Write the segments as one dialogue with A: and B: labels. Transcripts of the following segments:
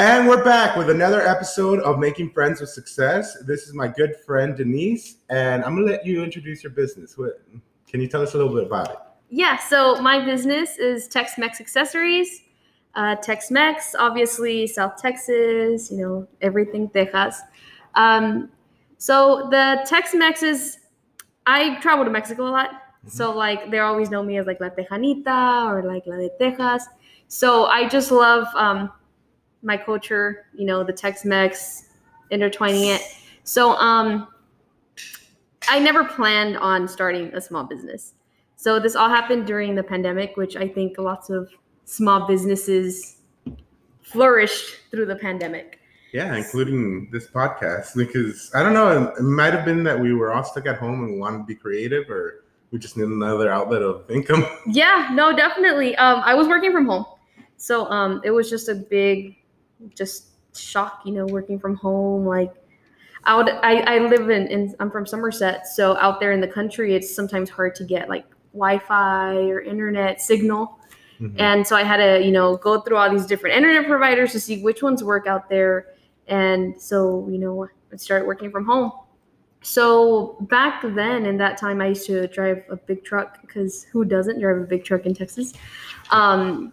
A: And we're back with another episode of Making Friends with Success. This is my good friend Denise, and I'm gonna let you introduce your business. What, can you tell us a little bit about it?
B: Yeah, so my business is Tex Mex Accessories. Uh, Tex Mex, obviously, South Texas, you know, everything Texas. Um, so the Tex Mex is, I travel to Mexico a lot. So, like, they always know me as like La Tejanita or like La de Texas. So, I just love um, my culture, you know, the Tex Mex, intertwining it. So, um, I never planned on starting a small business. So this all happened during the pandemic, which I think lots of small businesses flourished through the pandemic.
A: Yeah, including this podcast, because I don't know, it might have been that we were all stuck at home and wanted to be creative, or we just need another outlet of income.
B: Yeah, no, definitely. Um, I was working from home, so um, it was just a big, just shock, you know, working from home. Like, out, I, I live in, in, I'm from Somerset, so out there in the country, it's sometimes hard to get like Wi-Fi or internet signal.
A: Mhm.
B: And so I had to, you know, go through all these different internet providers to see which ones work out there. And so, you know, I started working from home. So back then, in that time, I used to drive a big truck because who doesn't drive a big truck in Texas? Um,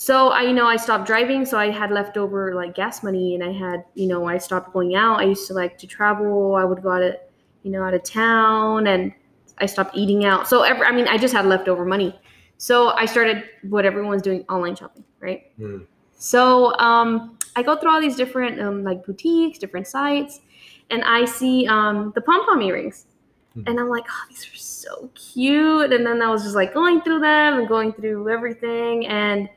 B: so I, you know, I stopped driving, so I had leftover like gas money, and I had, you know, I stopped going out. I used to like to travel. I would go out of, you know, out of town, and I stopped eating out. So every, I mean, I just had leftover money. So I started what everyone's doing, online shopping, right?
A: Mm.
B: So um, I go through all these different um, like boutiques, different sites, and I see um, the pom pom earrings,
A: Mhm.
B: and I'm like, oh, these are so cute. And then I was just like going through them and going through everything, and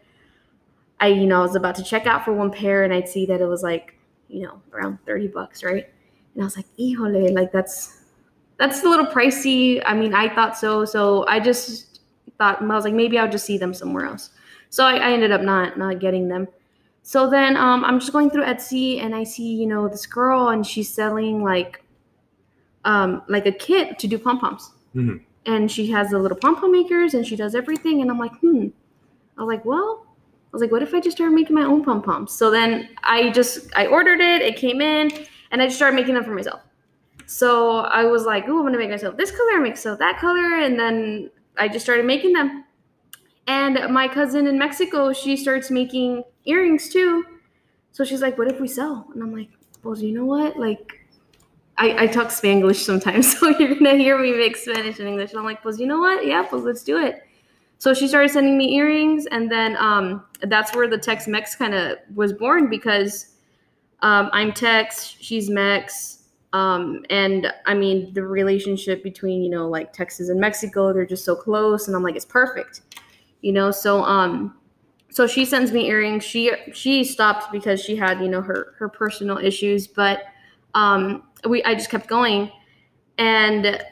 B: I, you know, I was about to check out for one pair, and I'd see that it was like, you know, around thirty bucks, right? And I was like, híjole, like that's that's a little pricey. I mean, I thought so, so I just thought I was like, maybe I'll just see them somewhere else. So I, I ended up not not getting them. So then um, I'm just going through Etsy and I see you know this girl and she's selling like um, like a kit to do pom poms.
A: Mhm.
B: And she has the little pom pom makers and she does everything. And I'm like, hmm. I was like, well, I was like, what if I just started making my own pom poms? So then I just I ordered it. It came in and I just started making them for myself. So I was like, oh, I'm gonna make myself this color, make myself that color, and then I just started making them. And my cousin in Mexico, she starts making earrings too. So she's like, what if we sell? And I'm like, well, you know what? Like, I, I talk Spanglish sometimes, so you're gonna hear me mix Spanish and English. And I'm like, well, you know what? Yeah, well, let's do it. So she started sending me earrings, and then um, that's where the Tex Mex kind of was born because um, I'm Tex, she's Mex, um, and I mean the relationship between you know like Texas and Mexico, they're just so close, and I'm like, it's perfect, you know. So um, so she sends me earrings. She she stopped because she had you know her her personal issues, but um, we I just kept going, and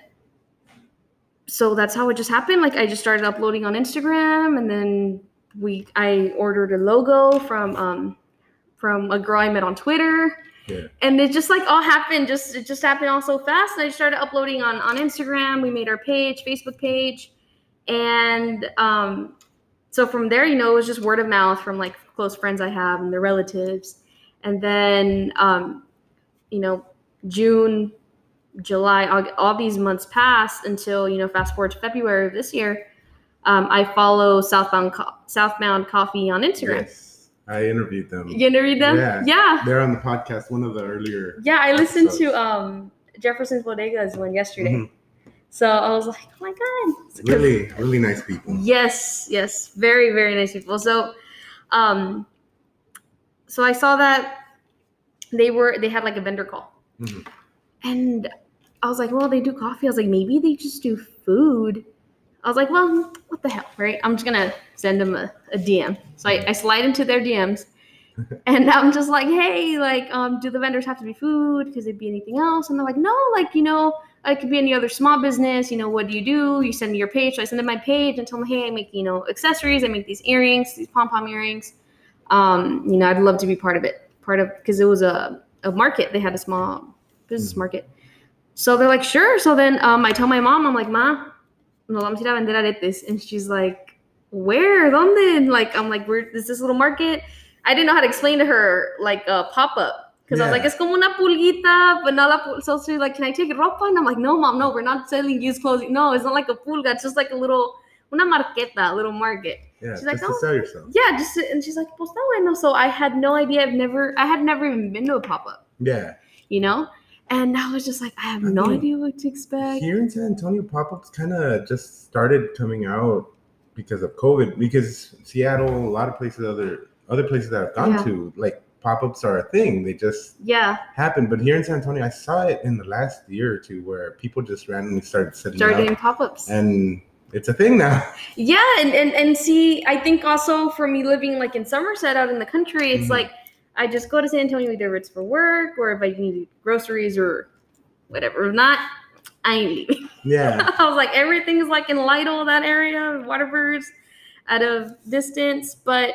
B: so that's how it just happened. Like I just started uploading on Instagram, and then we I ordered a logo from um from a girl I met on Twitter.
A: Yeah.
B: And it just like all happened, just it just happened all so fast. And I started uploading on on Instagram. We made our page, Facebook page, and um, so from there, you know, it was just word of mouth from like close friends I have and their relatives. And then, um, you know, June, July, August, all these months passed until you know, fast forward to February of this year. Um, I follow Southbound Co- Southbound Coffee on Instagram.
A: Yes, I interviewed them.
B: You gonna read them?
A: Yeah.
B: yeah.
A: They're on the podcast, one of the earlier.
B: Yeah, I listened
A: episodes.
B: to um Jefferson's Bodegas one yesterday.
A: Mhm.
B: So I was like, oh my god.
A: Really, really nice people.
B: Yes, yes, very, very nice people. So, um, so I saw that they were they had like a vendor call,
A: Mhm.
B: And I was like, well, they do coffee. I was like, maybe they just do food. I was like, well, what the hell, right? I'm just gonna send them a, a DM. So I, I slide into their DMs, and I'm just like, hey, like, um, do the vendors have to be food? Because it'd be anything else? And they're like, no, like, you know, it could be any other small business. You know, what do you do? You send me your page. So I send them my page and tell them, hey, I make, you know, accessories. I make these earrings, these pom pom earrings. Um, you know, I'd love to be part of it. Part of because it was a, a market. They had a small business market. So they're like, sure. So then um, I tell my mom, I'm like, ma, nos vamos a ir a vender aretes. And she's like, where? ¿Dónde? And like, I'm like, where is this little market? I didn't know how to explain to her like a pop up because I was like, it's como una pulguita, but not la pul-. So she's like, can I take ropa? And I'm like, no, mom, no, we're not selling used clothes. No, it's not like a pulga. It's just like a little, una marqueta, a little market.
A: Yeah,
B: She's
A: just
B: like,
A: to
B: "Oh."
A: sell yourself.
B: Yeah, just and she's like, pues está bueno. So I had no idea. I've never, I had never even been to a pop up,
A: Yeah.
B: you know. And I was just like, I have
A: I
B: no
A: mean,
B: idea what to expect.
A: Here in San Antonio, pop-ups kind of just started coming out because of COVID. Because Seattle, a lot of places, other other places that I've gone
B: Yeah.
A: to, like pop-ups are a thing. They just
B: Yeah,
A: happen. But here in San Antonio, I saw it in the last year or two where people just randomly started setting
B: started doing pop ups.
A: and it's a thing now.
B: Yeah, and, and and see, I think also for me living like in Somerset out in the country, it's
A: Mhm.
B: like I just go to San Antonio either it's for work or if I need groceries or whatever. If not, I ain't leaving.
A: Yeah,
B: I was like, everything's like in Lytle, that area, Waterford's out of distance. But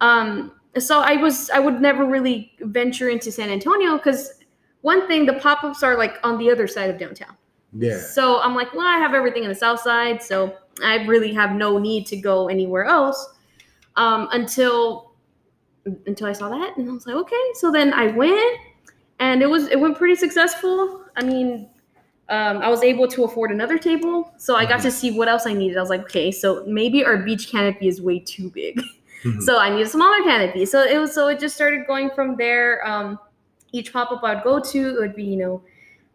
B: um, so I was, I would never really venture into San Antonio because one thing, the pop ups are like on the other side of downtown.
A: yeah,
B: So I'm like, well, I have everything in the south side, so I really have no need to go anywhere else um, until until I saw that, and I was like, okay. So then I went, and it was it went pretty successful. I mean, um, I was able to afford another table, so I got to see what else I needed. I was like, okay, so maybe our beach canopy is way too big.
A: Mhm.
B: So I need a smaller canopy. So it was so it just started going from there. Um, each pop up I would go to, it would be you know,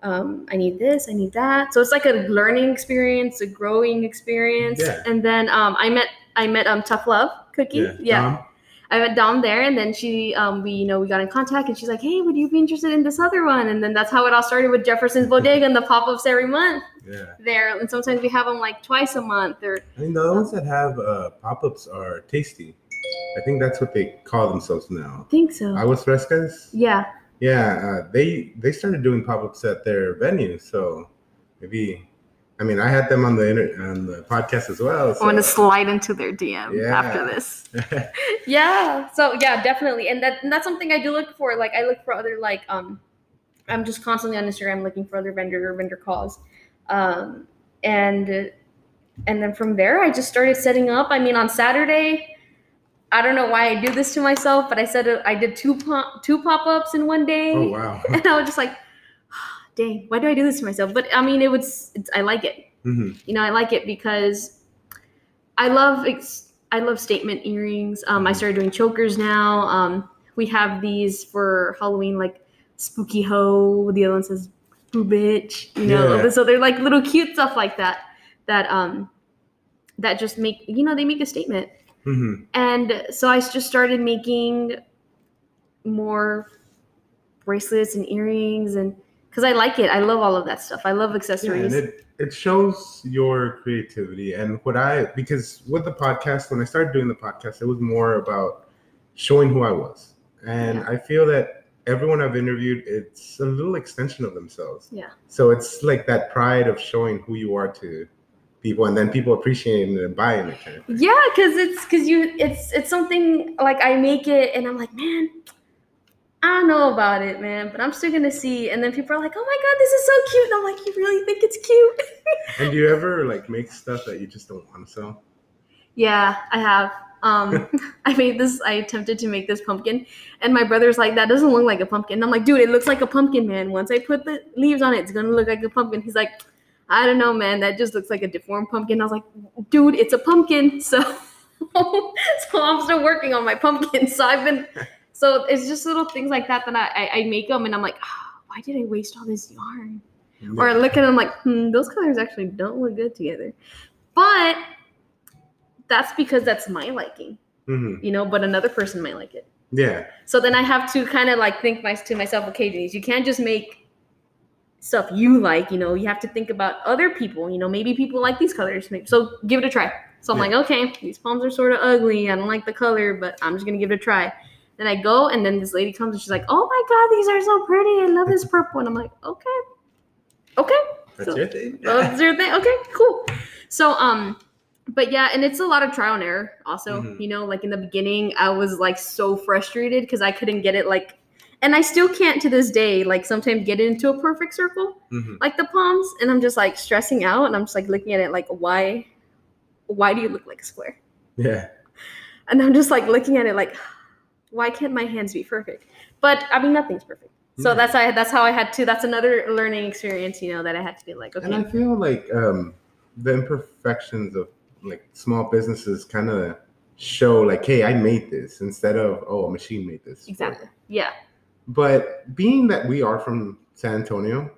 B: um, I need this, I need that. So it's like a learning experience, a growing experience.
A: Yeah.
B: And then um, I met I met um Tough Love Cookie. Yeah,
A: Dom?
B: I went down there, and then she um we you know we got in contact, and she's like, hey, would you be interested in this other one? And then that's how it all started with Jefferson's Bodega and the pop ups every month
A: yeah.
B: there. And sometimes we have them like twice a month or
A: I mean, the ones that have uh, pop-ups are tasty. I think that's what they call themselves now.
B: I think so.
A: I was Frescas.
B: yeah.
A: Yeah, uh, they they started doing pop-ups at their venue, so maybe. I mean, I had them on the inter- on the podcast as well.
B: I'm gonna slide into their DM
A: Yeah.
B: after this. Yeah. So yeah, definitely, and that and that's something I do look for. Like I look for other like um, I'm just constantly on Instagram looking for other vendor vendor calls, um, and and then from there I just started setting up. I mean, on Saturday, I don't know why I do this to myself, but I said I did two pop two pop ups in one day,
A: oh wow.
B: and I was just like, dang, why do I do this to myself? But I mean, it was I like it.
A: Hmm
B: you know i like it because i love ex- i love statement earrings. Um i started doing chokers now. Um we have these for halloween like spooky hoe the other one says boo bitch you know?
A: Yeah.
B: so they're like little cute stuff like that that um that just make you know they make a statement.
A: Hmm
B: and so i just started making more bracelets and earrings and because i like it i love all of that stuff i love accessories.
A: Yeah, and it it shows your creativity and what I because with the podcast when I started doing the podcast it was more about showing who I was and
B: Yeah.
A: I feel that everyone I've interviewed it's a little extension of themselves
B: Yeah.
A: so it's like that pride of showing who you are to people and then people appreciating it and buying it kind of.
B: Yeah, because it's because you it's it's something like I make it and I'm like, man, I don't know about it, man, but I'm still gonna see. And then people are like, oh my god, this is so cute. And I'm like, you really think it's cute?
A: and do you ever like make stuff that you just don't want to sell
B: yeah, I have. Um, I made this. I attempted to make this pumpkin, and my brother's like, "That doesn't look like a pumpkin." And I'm like, "Dude, it looks like a pumpkin, man. Once I put the leaves on it, it's gonna look like a pumpkin." He's like, "I don't know, man. That just looks like a deformed pumpkin." I was like, "Dude, it's a pumpkin." So, so I'm still working on my pumpkin. So I've been, so it's just little things like that that I I, I make them, and I'm like, ah, "Why did I waste all this yarn?" Or I look at them like, "Hmm, those colors actually don't look good together," but that's because that's my liking
A: hmm
B: you know, but another person might like it.
A: yeah
B: So then I have to kind of like think my, to myself, okay, Denise, you can't just make stuff you like, you know, you have to think about other people, you know, maybe people like these colors. So give it a try. So I'm
A: Yeah.
B: like, okay, these poms are sort of ugly. I don't like the color, but I'm just going to give it a try. Then I go, and then this lady comes and she's like, oh my God, these are so pretty. I love this purple. And I'm like, okay, okay.
A: that's
B: So-
A: your thing
B: That's your thing. Okay, cool. So, um, but yeah, and it's a lot of trial and error. Also,
A: Mhm.
B: you know, like in the beginning, I was like so frustrated because I couldn't get it like, and I still can't to this day. Like sometimes get it into a perfect circle,
A: hmm
B: like the poms, and I'm just like stressing out, and I'm just like looking at it like, why, why do you look like a square?
A: yeah
B: And I'm just like looking at it like, why can't my hands be perfect? But I mean, nothing's perfect. So
A: Yeah.
B: that's I that's how I had to. That's another learning experience, you know, that I had to be like,
A: And
B: okay,
A: I feel like um, the imperfections of like small businesses kind of show like, hey, I made this instead of oh, a machine made this.
B: exactly, yeah.
A: But being that we are from San Antonio,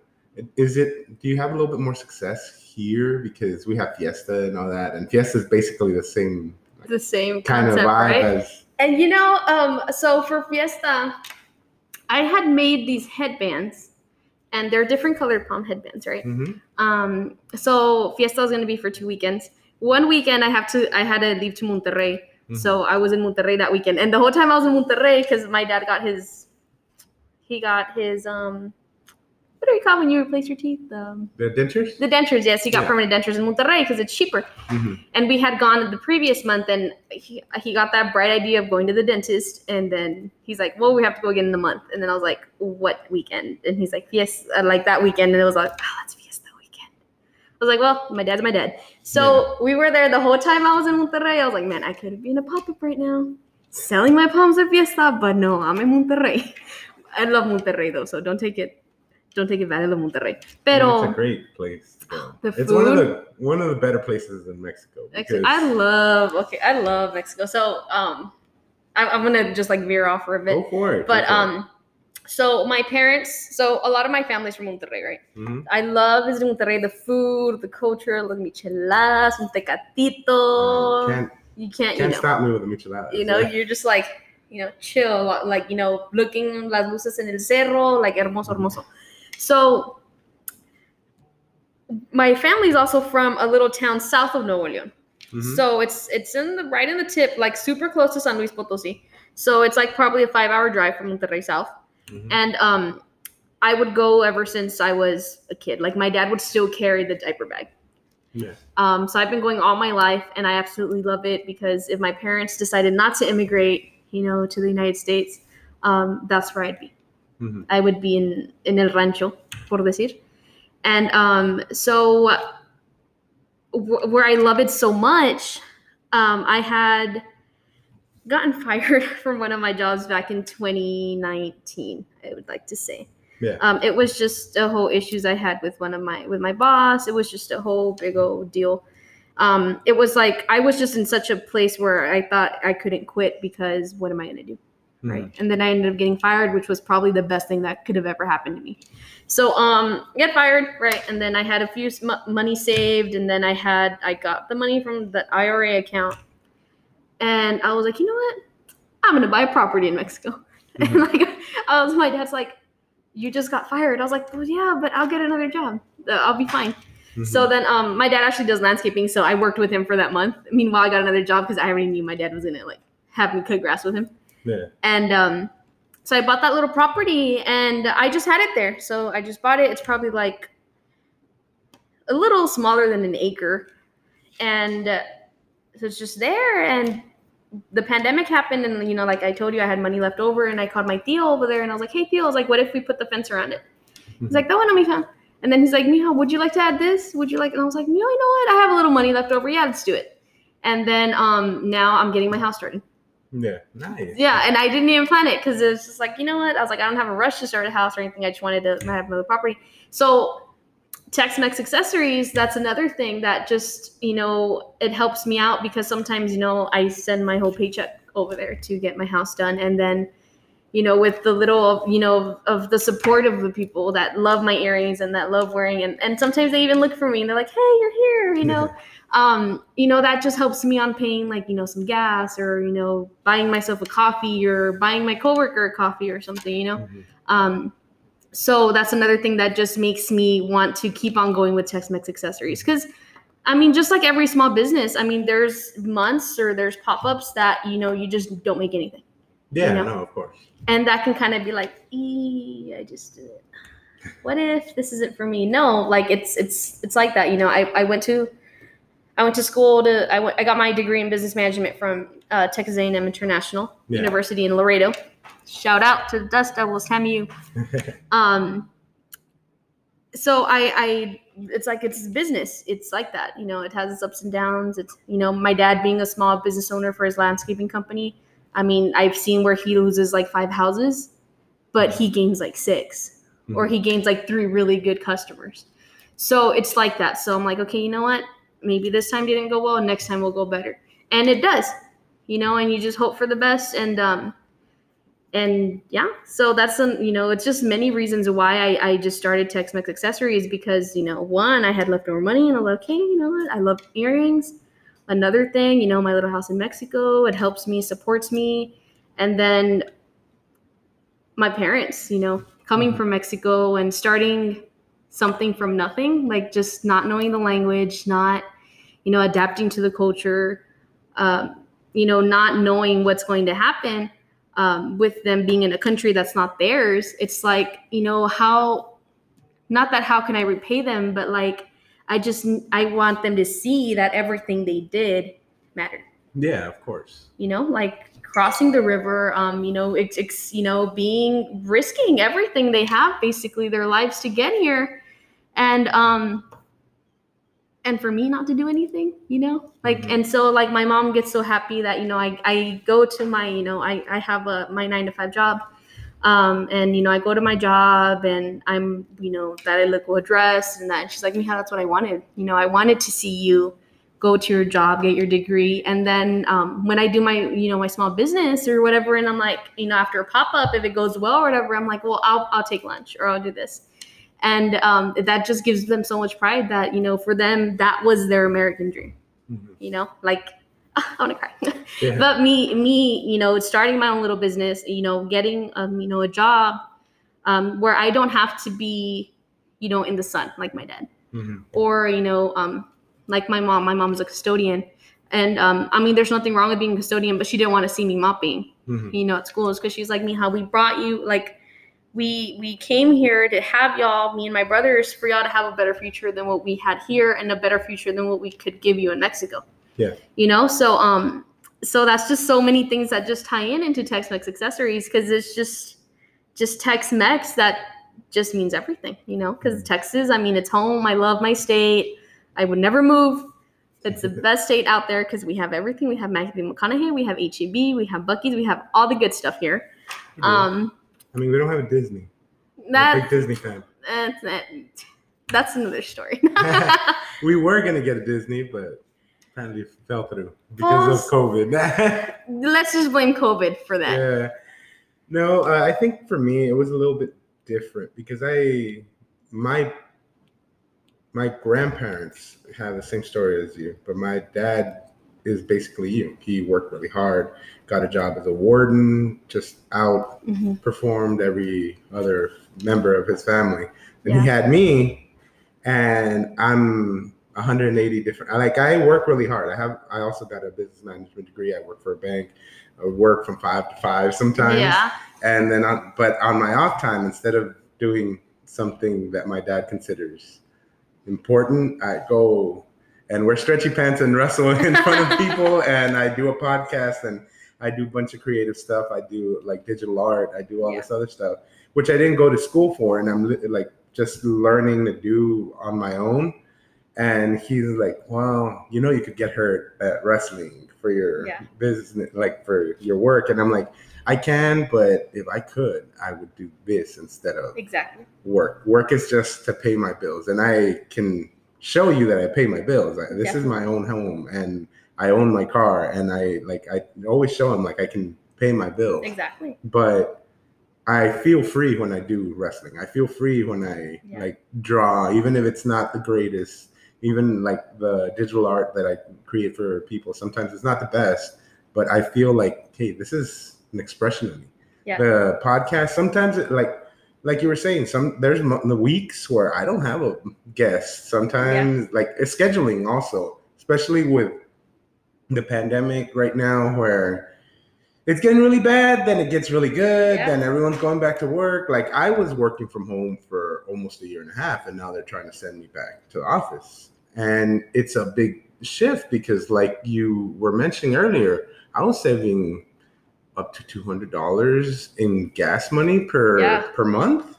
A: is it? Do you have a little bit more success here because we have Fiesta and all that, and Fiesta is basically the same
B: The same
A: kind
B: concept,
A: of vibe
B: right?
A: as
B: And you know, um, so for Fiesta, I had made these headbands, and they're different colored pom headbands, right?
A: Mhm.
B: Um, so Fiesta is gonna be for two weekends. One weekend I have to I had to leave to Monterrey.
A: Mhm.
B: So I was in Monterrey that weekend. And the whole time I was in Monterrey, because my dad got his he got his um what do you call when you replace your teeth? Um,
A: the dentures.
B: the dentures, yes, he got
A: Yeah.
B: permanent dentures in Monterrey because it's cheaper.
A: Mhm.
B: And we had gone the previous month, and he, he got that bright idea of going to the dentist. And then he's like, "Well, we have to go again in the month." And then I was like, "What weekend?" And he's like, "Yes, uh, like that weekend." And it was like, "Oh, that's Fiesta weekend." I was like, "Well, my dad's my dad." So we were there the whole time I was in Monterrey. I was like, "Man, I could be in a pop up right now, selling my poms at Fiesta, but no, I'm in Monterrey. I love Monterrey though, so don't take it." Don't take it bad. I love Monterrey. Pero
A: it's a great place. to go.
B: The
A: it's one of the one of the better places in Mexico. Because-
B: I love okay, I love Mexico. So um, I, I'm gonna just like veer off for a bit,
A: go for it.
B: but um, so my parents, so a lot of my family's from Monterrey, right?
A: hmm
B: I love visiting Monterrey, the food, the culture, las micheladas, un tecatito.
A: can't
B: you can't,
A: can't
B: you know,
A: stop me with the micheladas.
B: you know,
A: yeah.
B: you're just like, you know, chill, like you know, looking las luces en el cerro, like hermoso, hermoso. So my family's also from a little town south of Nuevo León.
A: Mhm.
B: So it's it's in the right in the tip, like super close to San Luis Potosi. So it's like probably a five hour drive from Monterrey South.
A: Mhm.
B: And um I would go ever since I was a kid. Like my dad would still carry the diaper bag.
A: Yeah.
B: Um, so I've been going all my life, and I absolutely love it because if my parents decided not to immigrate, you know, to the United States, um, that's where I'd be.
A: Mhm.
B: I would be in in el rancho, por decir. And um, so wh- where I love it so much, um, I had gotten fired from one of my jobs back in 2019. I would like to say.
A: Yeah.
B: Um, it was just a whole issues I had with one of my with my boss. It was just a whole big old deal. Um, it was like I was just in such a place where I thought I couldn't quit because what am I gonna do? Right?
A: Mhm.
B: And then I ended up getting fired, which was probably the best thing that could have ever happened to me. So um, get fired, right? And then I had a few mo- money saved, and then I had I got the money from the IRA account, and I was like, you know what? I'm gonna buy a property in Mexico. And
A: Mhm.
B: like, I was, my dad's like, you just got fired. I was like, well, yeah, but I'll get another job. Uh, I'll be fine.
A: Mhm.
B: So then, um, my dad actually does landscaping, so I worked with him for that month. Meanwhile, I got another job because I already knew my dad was gonna like have me cut grass with him.
A: Yeah.
B: And um, so I bought that little property and I just had it there. So I just bought it. It's probably like a little smaller than an acre. And uh, so it's just there. And the pandemic happened. And, you know, like I told you, I had money left over and I called my tío over there and I was like, hey, tío, I was like, what if we put the fence around it? He's like, that one, mija. And then he's like, Mija, would you like to add this? Would you like? And I was like, no, you know what? I have a little money left over. Yeah, let's do it. And then um, now I'm getting my house started.
A: Yeah. Nice.
B: Yeah, and I didn't even plan it because it was just like, you know what? I was like, I don't have a rush to start a house or anything. I just wanted to have another property. So, Tex Mex accessories, that's another thing that just, you know, it helps me out because sometimes, you know, I send my whole paycheck over there to get my house done. And then, you know, with the little, you know, of the support of the people that love my earrings and that love wearing, and, and sometimes they even look for me and they're like, hey, you're here, you know um, you know, that just helps me on paying like, you know, some gas or, you know, buying myself a coffee or buying my coworker a coffee or something, you know.
A: Mhm.
B: Um, so that's another thing that just makes me want to keep on going with Tex-Mex accessories. Cause I mean, just like every small business, I mean, there's months or there's pop-ups that, you know, you just don't make anything.
A: Yeah.
B: know?
A: No, of course.
B: And that can kind of be like, ee, I just did it. What if this isn't for me? No, like it's it's it's like that. You know, I, I went to I went to school to I went I got my degree in business management from uh, Texas A&M International
A: Yeah.
B: University in Laredo. Shout out to the Dust Devils, TAMU. Um, so I, I, it's like it's business. It's like that, you know. It has its ups and downs. It's you know, my dad being a small business owner for his landscaping company. I mean, I've seen where he loses like five houses, but he gains like 6 or he gains like three really good customers. So it's like that. So I'm like, okay, you know what? Maybe this time didn't go well, next time will go better. And it does, you know, and you just hope for the best. And um and yeah, so that's some, you know, it's just many reasons why I, I just started Tex Mex accessories because, you know, one, I had leftover money and I'm like, okay, you know what? I love earrings. Another thing, you know, my little house in Mexico, it helps me, supports me. And then my parents, you know, coming
A: Mhm.
B: from Mexico and starting something from nothing, like just not knowing the language, not, you know, adapting to the culture, um, you know, not knowing what's going to happen um, with them being in a country that's not theirs. It's like, you know, how, not that how can I repay them, but like, I just, I want them to see that everything they did mattered
A: Yeah, of course.
B: you know like crossing the river um you know it's, it's you know being risking everything they have basically their lives to get here and um and for me not to do anything you know? Like
A: Mhm.
B: and so like my mom gets so happy that you know i i go to my you know i i have a my nine to five job um and you know i go to my job and i'm you know that i look well dressed and that and she's like Mija, that's what i wanted. You know i wanted to see you go to your job get your degree. And then um, when i do my you know my small business or whatever and i'm like you know after a pop-up if it goes well or whatever i'm like well i'll, I'll take lunch or i'll do this and um, that just gives them so much pride that you know for them that was their american dream
A: Mhm.
B: you know like i want to cry
A: Yeah.
B: but me me you know starting my own little business you know getting um, you know a job um, where i don't have to be you know in the sun like my dad
A: Mhm.
B: or you know um, like my mom my mom's a custodian and um, i mean there's nothing wrong with being a custodian but she didn't want to see me mopping
A: Mhm.
B: you know at schools because she's like Mija, we brought you like we we came here to have y'all me and my brothers for y'all to have a better future than what we had here and a better future than what we could give you in mexico.
A: Yeah.
B: you know so um so that's just so many things that just tie in into tex-mex accessories because it's just just tex-mex that just means everything you know because texas i mean it's home i love my state i would never move. It's the best state out there because we have everything. We have matthew mcconaughey we have heb we have Buc-ee's we have all the good stuff here.
A: Yeah.
B: um
A: I mean, we don't have a Disney. I'm a big Disney fan.
B: that's that, that's another story
A: We were gonna get a Disney, but apparently fell through because of COVID.
B: let's just blame covid for that
A: yeah. No, uh, I think for me it was a little bit different because I my my grandparents have the same story as you, but my dad is basically you. He worked really hard, got a job as a warden, just out
B: Mhm.
A: performed every other member of his family. And
B: Yeah.
A: he had me, and I'm 180 different. I Like I work really hard. I have. I also got a business management degree. I work for a bank. I work from five to five sometimes.
B: yeah
A: And then, on, but on my off time, instead of doing something that my dad considers important, I go and wear stretchy pants and wrestle in front of people. And I do a podcast and I do a bunch of creative stuff. I do like digital art. I do all
B: Yeah.
A: this other stuff, which I didn't go to school for. And I'm like just learning to do on my own. And he's like, well, you know, you could get hurt at wrestling for your
B: Yeah.
A: business, like for your work. And I'm like, I can, but if I could, I would do this instead of
B: exactly
A: work. Work is just to pay my bills, and I can show you that I pay my bills. This is my own home, and I own my car, and I like I always show them like I can pay my bills.
B: exactly
A: But I feel free when I do wrestling. I feel free when I
B: Yeah.
A: like draw, even if it's not the greatest. Even like the digital art that I create for people, sometimes it's not the best, but I feel like, hey, this is an expression of me.
B: Yeah.
A: The podcast, sometimes it, like like you were saying, some there's the weeks where I don't have a guest. Sometimes like it's scheduling also, especially with the pandemic right now, where it's getting really bad, then it gets really good,
B: Yeah.
A: then everyone's going back to work. Like I was working from home for almost a year and a half, and now they're trying to send me back to the office. And it's a big shift because, like you were mentioning earlier, I was saving up to two hundred dollars in gas money per
B: Yeah.
A: per month.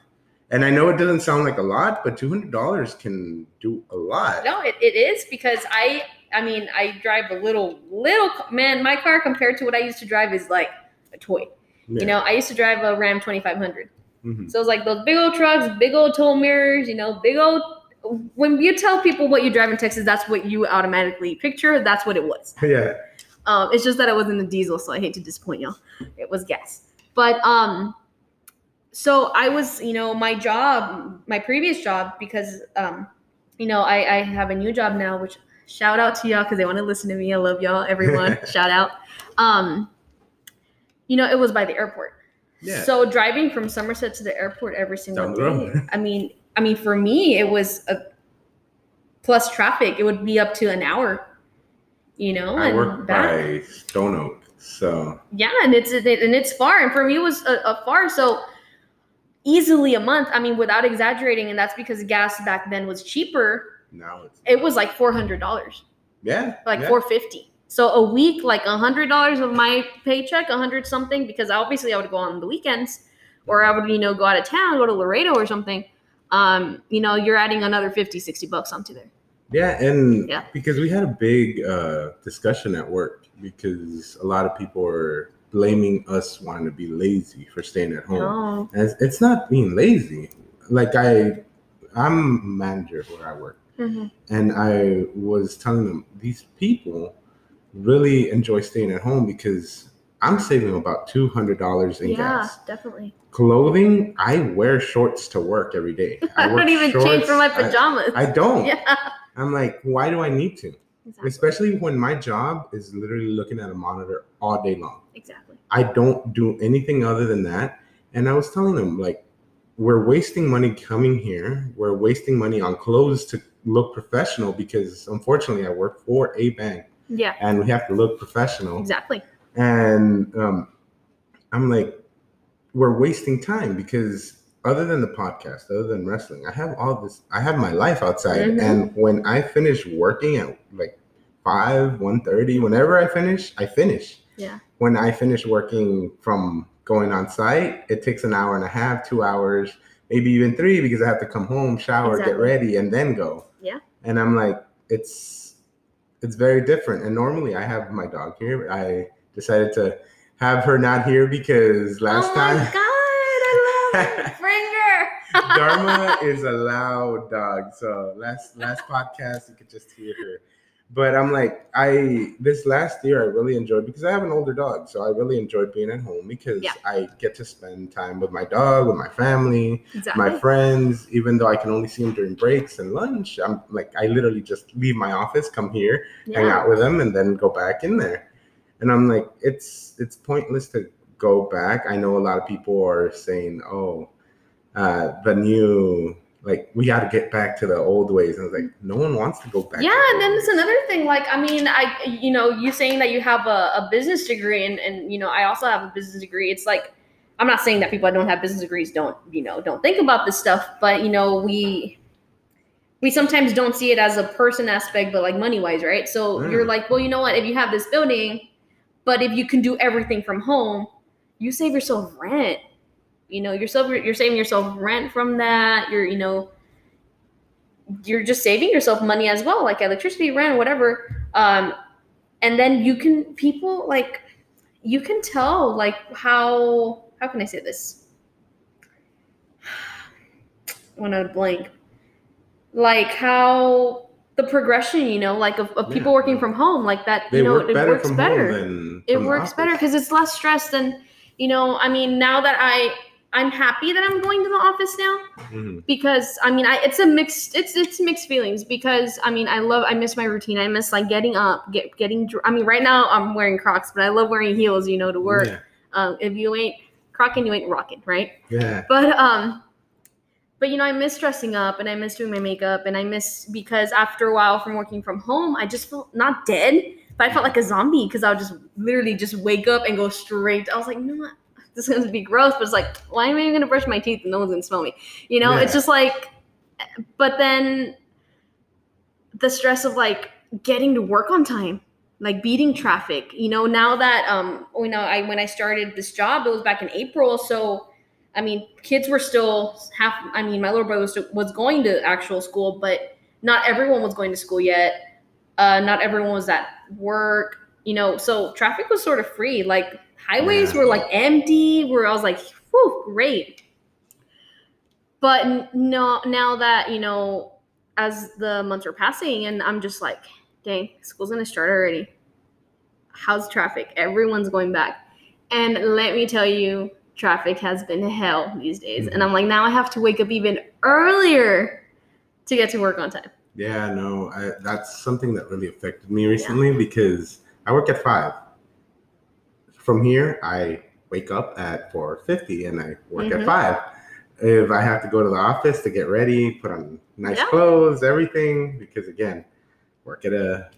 A: And I know it doesn't sound like a lot, but two hundred dollars can do a lot.
B: No, it, it is because I I mean I drive a little little man. My car compared to what I used to drive is like a toy.
A: Yeah.
B: You know, I used to drive a Ram 2500.
A: Mhm.
B: So it's like those big old trucks, big old tow mirrors, you know, big old. When you tell people what you drive in Texas, that's what you automatically picture. That's what it was.
A: yeah.
B: Um, it's just that it wasn't a diesel, so I hate to disappoint y'all. It was gas. But um, so I was, you know, my job, my previous job, because um, you know, I, I have a new job now, which shout out to y'all because they want to listen to me. I love y'all, everyone. shout out. Um, you know, it was by the airport.
A: Yeah.
B: So driving from Somerset to the airport every single day. I mean, I mean, for me, it was a plus traffic. It would be up to an hour. You know,
A: I
B: and
A: work
B: back.
A: by Stone Oak, so
B: Yeah, and it's and it's far, and for me, it was a, a far. So easily a month. I mean, without exaggerating, and that's because gas back then was cheaper.
A: now it's
B: It was like four hundred dollars,
A: yeah,
B: like
A: yeah.
B: four fifty. So a week, like a hundred dollars of my paycheck, a hundred something, because obviously I would go on the weekends, or I would you know go out of town, go to Laredo or something. Um, you know, you're adding another 50, 60 bucks onto there.
A: Yeah, and
B: Yeah.
A: because we had a big uh, discussion at work because a lot of people are blaming us wanting to be lazy for staying at home.
B: No.
A: And it's, not being lazy. Like I, I'm a manager where I work,
B: Mhm.
A: and I was telling them these people really enjoy staying at home because I'm saving about two hundred dollars in
B: Yeah,
A: gas.
B: definitely.
A: Clothing, I wear shorts to work every day.
B: I,
A: wear
B: don't even change for my
A: shorts. I-
B: pajamas.
A: I don't.
B: yeah.
A: I'm like, why do I need to?
B: Exactly.
A: Especially when my job is literally looking at a monitor all day long.
B: exactly.
A: I don't do anything other than that. And I was telling them, like, we're wasting money coming here. We're wasting money on clothes to look professional because unfortunately I work for a bank
B: Yeah.
A: and we have to look professional.
B: Exactly.
A: And um, I'm like, we're wasting time because other than the podcast, other than wrestling, I have all this. I have my life outside,
B: Mhm.
A: and when I finish working at like five, one thirty, whenever I finish, I finish.
B: Yeah.
A: When I finish working from going on site, it takes an hour and a half, two hours, maybe even three, because I have to come home, shower, get ready, and then go.
B: Yeah.
A: And I'm like, it's it's very different. And normally I have my dog here. I decided to have her not here because last
B: oh
A: time
B: my god, I love it. Bring her.
A: Dharma is a loud dog. So last last podcast you could just hear her. But I'm like, I this last year I really enjoyed because I have an older dog, so I really enjoyed being at home because
B: Yeah.
A: I get to spend time with my dog, with my family,
B: exactly.
A: my friends. Even though I can only see them during breaks and lunch, I'm like, I literally just leave my office, come here, hang out with them and then go back in there and i'm like it's it's pointless to go back i know a lot of people are saying oh uh the new like we got to get back to the old ways and i was like no one wants to go back
B: Yeah,
A: the
B: and then there's another thing. Like, I mean, I, you know, you saying that you have a, a business degree, and and you know, I also have a business degree. It's like, I'm not saying that people that don't have business degrees don't, you know, don't think about this stuff, but you know, we we sometimes don't see it as a person aspect, but like money wise, right? So
A: Mm.
B: you're like, well, you know what? If you have this building, but if you can do everything from home, you save yourself rent. You know, yourself you're saving yourself rent from that. You're, you know, you're just saving yourself money as well, like electricity, rent, whatever. Um, and then you can people like you can tell like how how can I say this? When I blank, like how the progression, you know, like of, of people
A: Yeah.
B: working from home, like that,
A: they
B: you know,
A: work
B: it
A: better
B: works
A: from
B: better
A: home than
B: it works better because it's less stress than you know i mean now that i i'm happy that i'm going to the office now
A: Mhm.
B: because i mean i it's a mixed it's it's mixed feelings because i mean i love i miss my routine. I miss like getting up get getting i mean right now i'm wearing crocs but i love wearing heels you know to work.
A: Yeah,
B: um if you ain't crocking you ain't rocking right?
A: Yeah.
B: but um but you know i miss dressing up and i miss doing my makeup and i miss because after a while from working from home i just felt not dead but i felt like a zombie because i would just literally just wake up and go straight i was like no, this is going to be gross but it's like why am i even going to brush my teeth? And no one's going to smell me you know? It's just like but then the stress of like getting to work on time like beating traffic you know? Now that um you know i when i started this job it was back in april so i mean kids were still half i mean my little brother was, was going to actual school but not everyone was going to school yet uh not everyone was at work you know so traffic was sort of free like highways
A: Yeah.
B: were like empty. Where I was like, whew, great. But no, now that you know, as the months are passing, and I'm just like, dang, school's gonna start already. How's traffic? Everyone's going back, and let me tell you, traffic has been hell these days. And I'm like, now I have to wake up even earlier to get to work on time.
A: Yeah, no, I, that's something that really affected me recently because I work at five. From here, I wake up at four fifty and I work
B: Mhm.
A: at five. If I have to go to the office to get ready, put on nice
B: Yeah.
A: clothes, everything, because again, work at a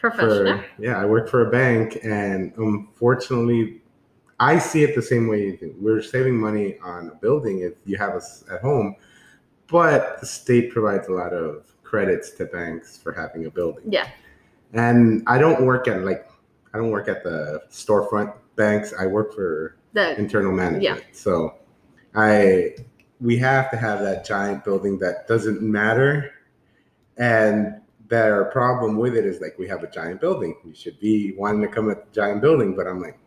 B: Professional.
A: for yeah, I work for a bank, and unfortunately, I see it the same way you do. We're saving money on a building if you have us at home, but the state provides a lot of credits to banks for having a building.
B: Yeah.
A: And I don't work at like I don't work at the storefront banks. I work for
B: The
A: internal management. Yeah. So I we have to have that giant building that doesn't matter. And their problem with it is like we have a giant building. You should be wanting to come at the giant building, but I'm like,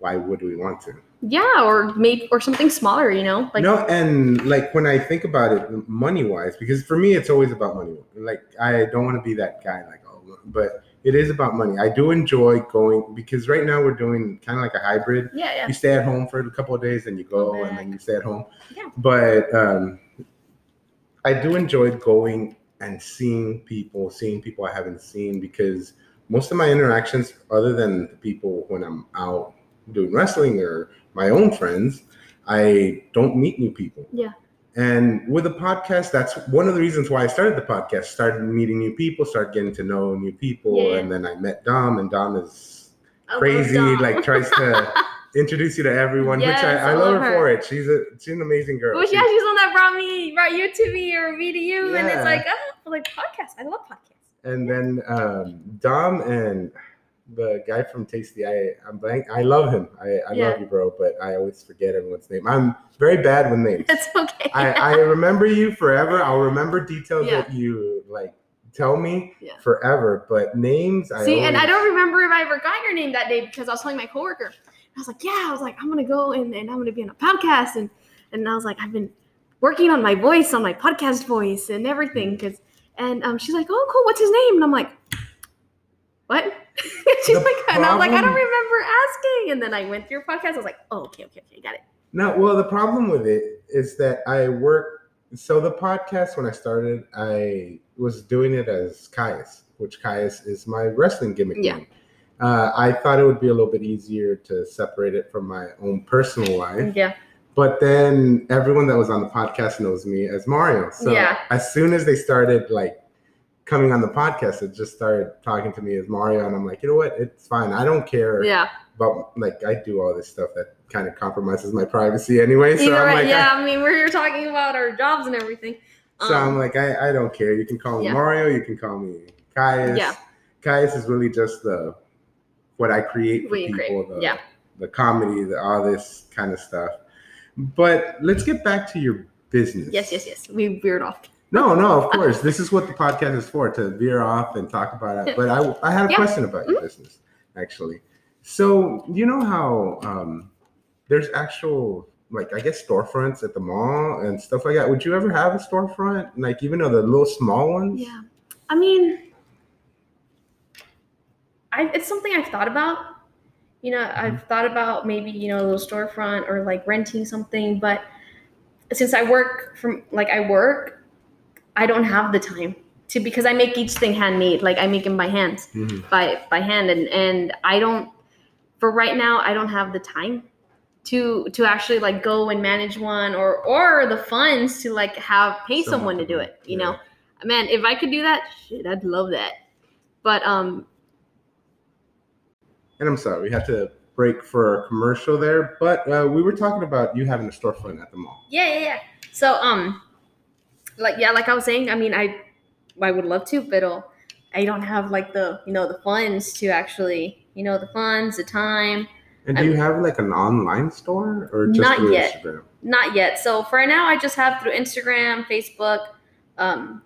A: why would we want to?
B: yeah, or maybe or something smaller, you know? Like
A: no, and like when I think about it money wise, because for me it's always about money. Like I don't want to be that guy like oh but it is about money. I do enjoy going because right now we're doing kind of like a hybrid.
B: yeah, yeah.
A: you stay at home for a couple of days and you go
B: Go
A: and then you stay at home
B: Yeah.
A: but um i do enjoy going and seeing people seeing people i haven't seen because most of my interactions other than the people when i'm out doing wrestling or my own friends i don't meet new people
B: Yeah.
A: and with a podcast that's one of the reasons why i started the podcast started meeting new people started getting to know new people
B: Yeah.
A: and then i met dom and dom is crazy
B: Dom.
A: like tries to introduce you to everyone,
B: Yes,
A: which I, I, love
B: love
A: her
B: her.
A: for it. She's a she's an amazing girl.
B: Well,
A: She-
B: yeah, she's the one that brought me, brought you to me or me to you,
A: yeah.
B: and it's like, oh, like podcast. I love podcasts.
A: and then um, Dom and the guy from Tasty, I I'm blank. I love him. I, I
B: Yeah.
A: love you, bro, but I always forget everyone's name. I'm very bad with names.
B: It's okay.
A: I, I remember you forever. I'll remember details
B: Yeah.
A: that you like tell me
B: Yeah.
A: forever, but names I
B: See, and I don't remember if I ever got your name that day because I was telling my coworker. I was like, yeah, I was like, I'm gonna go and, and I'm gonna be on a podcast, and and I was like, I've been working on my voice, on my podcast voice, and everything, because and um, she's like, oh, cool, what's his name? And I'm like, what? she's
A: The
B: like, and I was like, I don't remember asking, and then I went through your podcast. I was like, oh, okay, okay, okay, got it.
A: No, well, the problem with it is that I work. So the podcast, when I started, I was doing it as Caius, which Caius is my wrestling gimmick.
B: Yeah.
A: name. Uh, I thought it would be a little bit easier to separate it from my own personal life.
B: Yeah,
A: But then everyone that was on the podcast knows me as Mario. So
B: Yeah.
A: as soon as they started like coming on the podcast, it just started talking to me as Mario, and I'm like, you know what? It's fine. I don't care
B: yeah.
A: But like I do all this stuff that kind of compromises my privacy anyway. So I'm
B: way,
A: like,
B: yeah. I, mean, we're here talking about our jobs and everything.
A: I, so I'm
B: Um,
A: like, I, I don't care. You can call me
B: Yeah.
A: Mario. You can call me Caius.
B: Yeah.
A: Caius is really just the what I create for
B: What
A: people.
B: create,
A: The,
B: yeah.
A: the comedy, the all this kind of stuff. But let's get back to your business.
B: yes, yes, yes. We veered off.
A: No, no, of course. this is what the podcast is for to veer off and talk about it. But I, I had a
B: Yeah.
A: question about your business, actually. So, you know how um, there's actual, like, I guess storefronts at the mall and stuff like that. Would you ever have a storefront? Like, even though the little small ones?
B: Yeah. I mean, I, it's something I've thought about. You know, I've thought about maybe, you know, a little storefront or like renting something, but since I work from like I work, I don't have the time to because I make each thing handmade. Like I make them by hands,
A: Mhm.
B: by by hand and and I don't for right now I don't have the time to to actually like go and manage one or or the funds to like have pay someone to do it, you know man if i could do that shit i'd love that but um
A: And I'm sorry, we had to break for a commercial there, but uh, we were talking about you having a storefront at the mall.
B: yeah yeah yeah so um like yeah like i was saying i mean i i would love to but i don't have like the you know the funds to actually you know the funds the time
A: And do you have like an online store or just
B: Not
A: through
B: yet.
A: Instagram?
B: not yet so for now i just have through instagram facebook um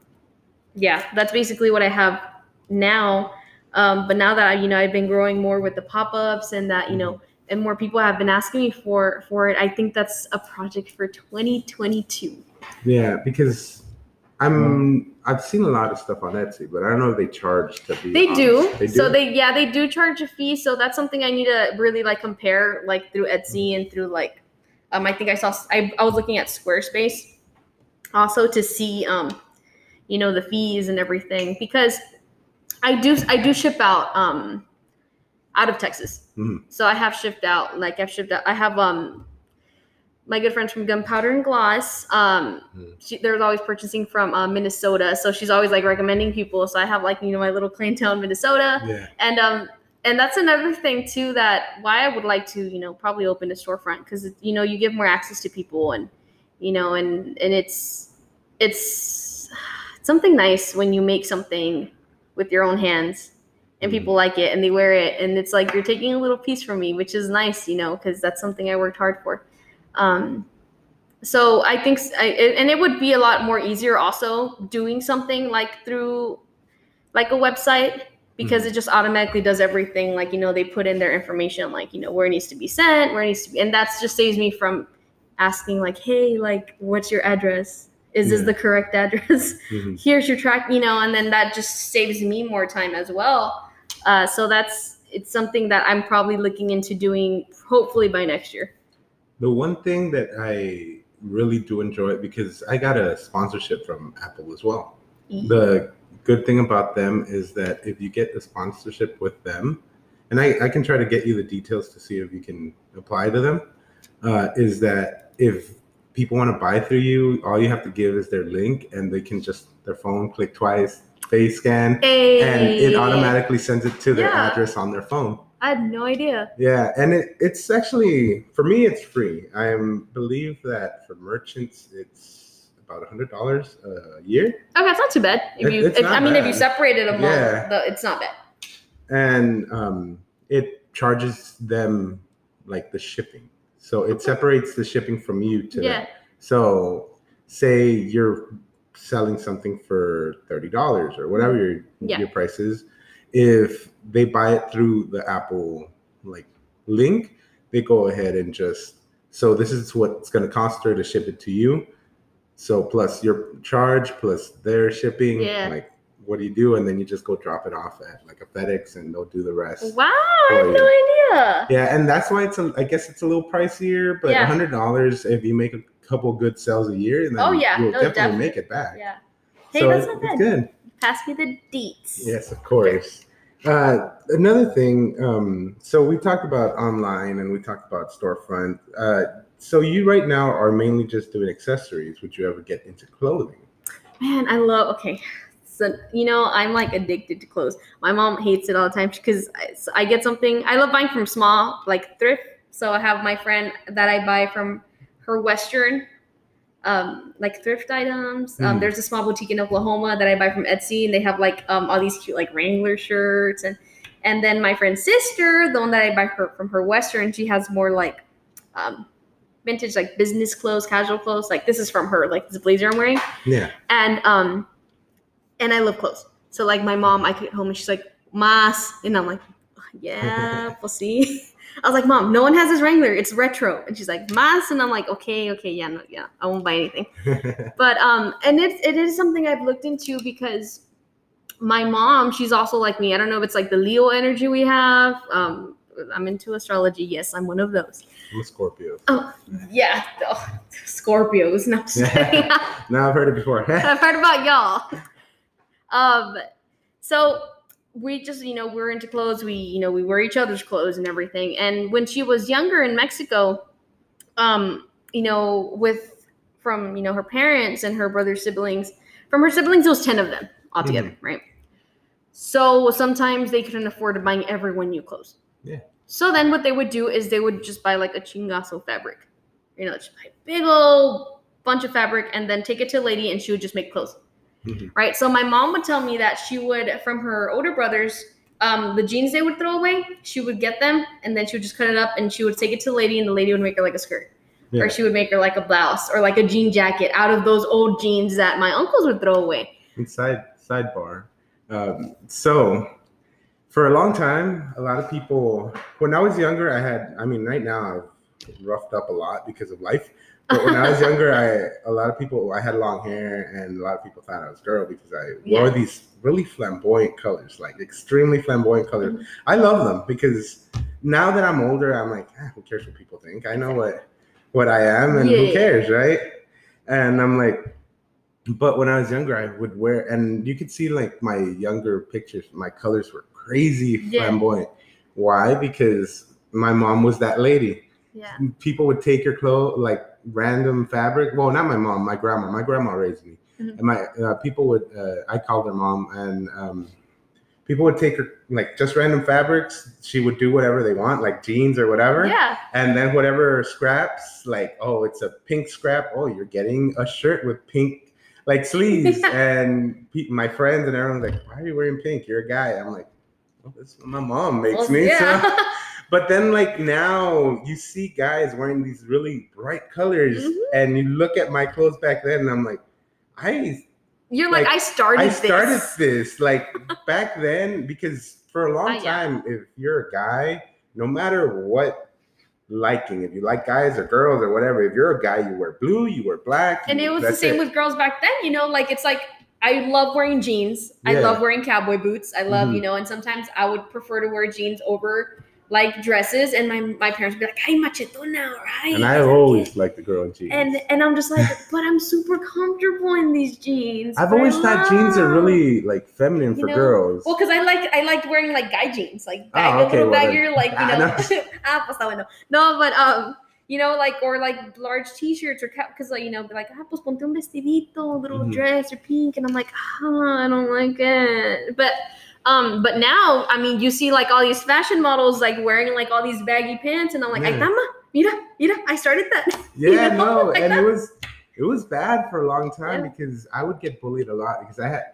B: yeah that's basically what i have now um but now that I, you know i've been growing more with the pop-ups and that you know and more people have been asking me for for it. I think that's a project for 2022.
A: Yeah, because I'm I've seen a lot of stuff on Etsy, but I don't know if they charge to be.
B: They do.
A: They do.
B: So they yeah, they do charge a fee. So that's something I need to really like compare like through Etsy and through like um I think I saw I, I was looking at Squarespace also to see um you know the fees and everything because I do I do ship out um out of Texas.
A: Mhm.
B: So I have shipped out like I've shipped out I have um my good friends from Gunpowder and Gloss. Um, she, they're always purchasing from uh, Minnesota, so she's always like recommending people. So I have like you know my little clientele in Minnesota,
A: yeah.
B: and um, and that's another thing too that why I would like to you know probably open a storefront because you know you give more access to people and you know and and it's it's something nice when you make something with your own hands and
A: Mhm.
B: people like it and they wear it and it's like you're taking a little piece from me which is nice you know because that's something i worked hard for um so i think I, and it would be a lot more easier also doing something like through like a website because it just automatically does everything like you know they put in their information like you know where it needs to be sent where it needs to be and that's just saves me from asking like hey like what's your address? Is this the correct address?
A: Mhm.
B: here's your track you know and then that just saves me more time as well. Uh, so that's it's something that i'm probably looking into doing hopefully by next year
A: The one thing that I really do enjoy because I got a sponsorship from Apple as well. The good thing about them is that if you get a sponsorship with them, and I, I can try to get you the details to see if you can apply to them, uh, is that if people want to buy through you, all you have to give is their link and they can just their phone click twice, face scan,
B: hey,
A: and it automatically sends it to their
B: Yeah.
A: address on their phone.
B: I had no idea
A: Yeah, and it, it's actually for me it's free. I am, believe that for merchants it's about a hundred dollars a year,
B: okay it's not too bad if you if, i mean if you separated them
A: Yeah.
B: all it's not bad
A: and um, it charges them like the shipping. So it separates the shipping from you to them.
B: yeah
A: So say you're selling something for thirty dollars or whatever your
B: Yeah.
A: your price is. If they buy it through the Apple like link, they go ahead and just so this is what it's going to cost her to ship it to you. So plus your charge plus their shipping,
B: Yeah.
A: like what do you do? And then you just go drop it off at like a FedEx and they'll do the rest.
B: wow i had
A: Oh,
B: no idea
A: Yeah, and that's why it's a, I guess it's a little pricier, but a
B: Yeah.
A: hundred dollars if you make a couple good sales a year, then
B: Oh, yeah.
A: you'll
B: No,
A: definitely,
B: definitely.
A: make it back.
B: yeah hey
A: so
B: that's not bad
A: good.
B: pass me the deets
A: Yes, of course. Uh, another thing, um, so we talked about online and we talked about storefront. Uh, so you right now are mainly just doing accessories. Would you ever get into clothing?
B: Man, I love. Okay, so you know, I'm like addicted to clothes. My mom hates it all the time because I, I get something. I love buying from small, like thrift. So I have my friend that I buy from her Western, um, like thrift items. Um,
A: Mhm.
B: there's a small boutique in Oklahoma that I buy from Etsy, and they have like um, all these cute like Wrangler shirts and. And then my friend's sister, the one that I buy her from her Western, she has more like um, vintage, like business clothes, casual clothes. Like this is from her, like this blazer I'm wearing
A: Yeah.
B: and um and I love clothes. So like my mom, I get home and she's like, Mas, and I'm like, yeah, we'll see. I was like, Mom, no one has this Wrangler. It's retro. And she's like, Mas, and I'm like, okay, okay, yeah, no, yeah, I won't buy anything. But um, and it's it is something I've looked into because my mom, she's also like me. I don't know if it's like the Leo energy we have. Um, I'm into astrology. Yes, I'm one of those.
A: I'm a Scorpio.
B: Yeah, oh, Scorpios. No, kidding.
A: Now I've heard it before.
B: I've heard about y'all. Um, so we just, you know, we're into clothes. We, you know, we wear each other's clothes and everything. And when she was younger in Mexico, um, you know, with from you know her parents and her brother's siblings, from her siblings, it was ten of them altogether, right? So sometimes they couldn't afford to buying everyone new clothes.
A: Yeah.
B: So then what they would do is they would just buy like a chingazo fabric, you know, just buy a big old bunch of fabric and then take it to a lady and she would just make clothes
A: Mhm.
B: right? So my mom would tell me that she would, from her older brothers, um, the jeans they would throw away, she would get them and then she would just cut it up and she would take it to the lady and the lady would make her like a skirt.
A: Yeah.
B: Or she would make her like a blouse or like a jean jacket out of those old jeans that my uncles would throw away.
A: Side sidebar. Um, so for a long time, a lot of people. When I was younger, I had. I mean, right now I've roughed up a lot because of life. But when I was younger, I a lot of people. I had long hair, and a lot of people thought I was a girl because I wore these really flamboyant colors, like extremely flamboyant colors.
B: Mhm.
A: I love them because now that I'm older, I'm like, ah, who cares what people think? I know what what I am, and
B: Yeah.
A: who cares, right? And I'm like, but when I was younger, I would wear, and you could see like my younger pictures, my colors were crazy
B: Yeah.
A: flamboyant. Why? Because my mom was that lady.
B: Yeah.
A: People would take your clothes, like random fabric. Well, not my mom, my grandma. My grandma raised me,
B: Mhm.
A: and my uh, people would. Uh, I called her mom, and um, people would take her like just random fabrics. She would do whatever they want, like jeans or whatever.
B: Yeah.
A: And then whatever scraps, like, oh, it's a pink scrap. Oh, you're getting a shirt with pink like sleeves. and pe- my friends and everyone's like, why are you wearing pink? You're a guy. I'm like, well, that's what my mom makes
B: Well,
A: me.
B: yeah.
A: So. But then, like now, you see guys wearing these really bright colors,
B: Mhm.
A: and you look at my clothes back then, and I'm like, I
B: You're like,
A: Like,
B: I started
A: I started
B: this.
A: this like back then because for a long
B: Uh, yeah.
A: time, if you're a guy, no matter what liking, if you like guys or girls or whatever, if you're a guy, you wear blue, you wear black.
B: And it was the same
A: it.
B: with girls back then, you know, like it's like I love wearing jeans. I love wearing cowboy boots. I love,
A: Mhm.
B: you know, and sometimes I would prefer to wear jeans over like dresses and my my parents would be like, "Hey, machetona, right?"
A: And I always like the girl in jeans.
B: and and I'm just like, "But I'm super comfortable in these jeans."
A: I've always thought jeans are really like feminine
B: You
A: for
B: know,
A: girls.
B: Well, because I like I liked wearing like guy jeans, like
A: Oh,
B: bag, a
A: okay,
B: little
A: well then.
B: like you
A: Ah,
B: know.
A: no.
B: ah, pues bueno. No, but um, you know, like or like large t-shirts or cap, because like you know, be like ah, pues ponte un vestidito, a little
A: Mhm.
B: dress or pink, and I'm like, ah, I don't like it. But um, but now I mean, you see like all these fashion models like wearing like all these baggy pants, and I'm like,
A: Yeah.
B: mira, mira, I started that.
A: Yeah,
B: You know,
A: no,
B: like
A: and
B: that.
A: it was it was bad for a long time
B: Yeah.
A: because I would get bullied a lot because I had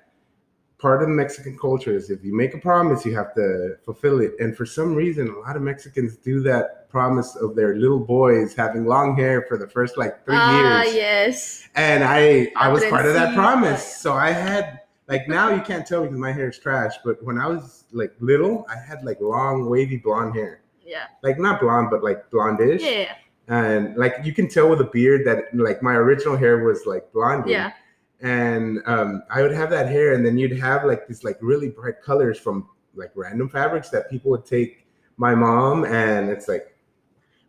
A: part of the Mexican culture is if you make a promise, you have to fulfill it. And for some reason, a lot of Mexicans do that promise of their little boys having long hair for the first like three
B: Ah,
A: years.
B: yes.
A: And I I was part of that promise. So I had like now you can't tell because my hair is trash, but when I was like little, I had like long wavy blonde hair.
B: Yeah.
A: Like not blonde, but like blondish
B: Yeah.
A: and like you can tell with a beard that like my original hair was like blonde
B: Yeah.
A: and um, i would have that hair and then you'd have like these like really bright colors from like random fabrics that people would take my mom and it's like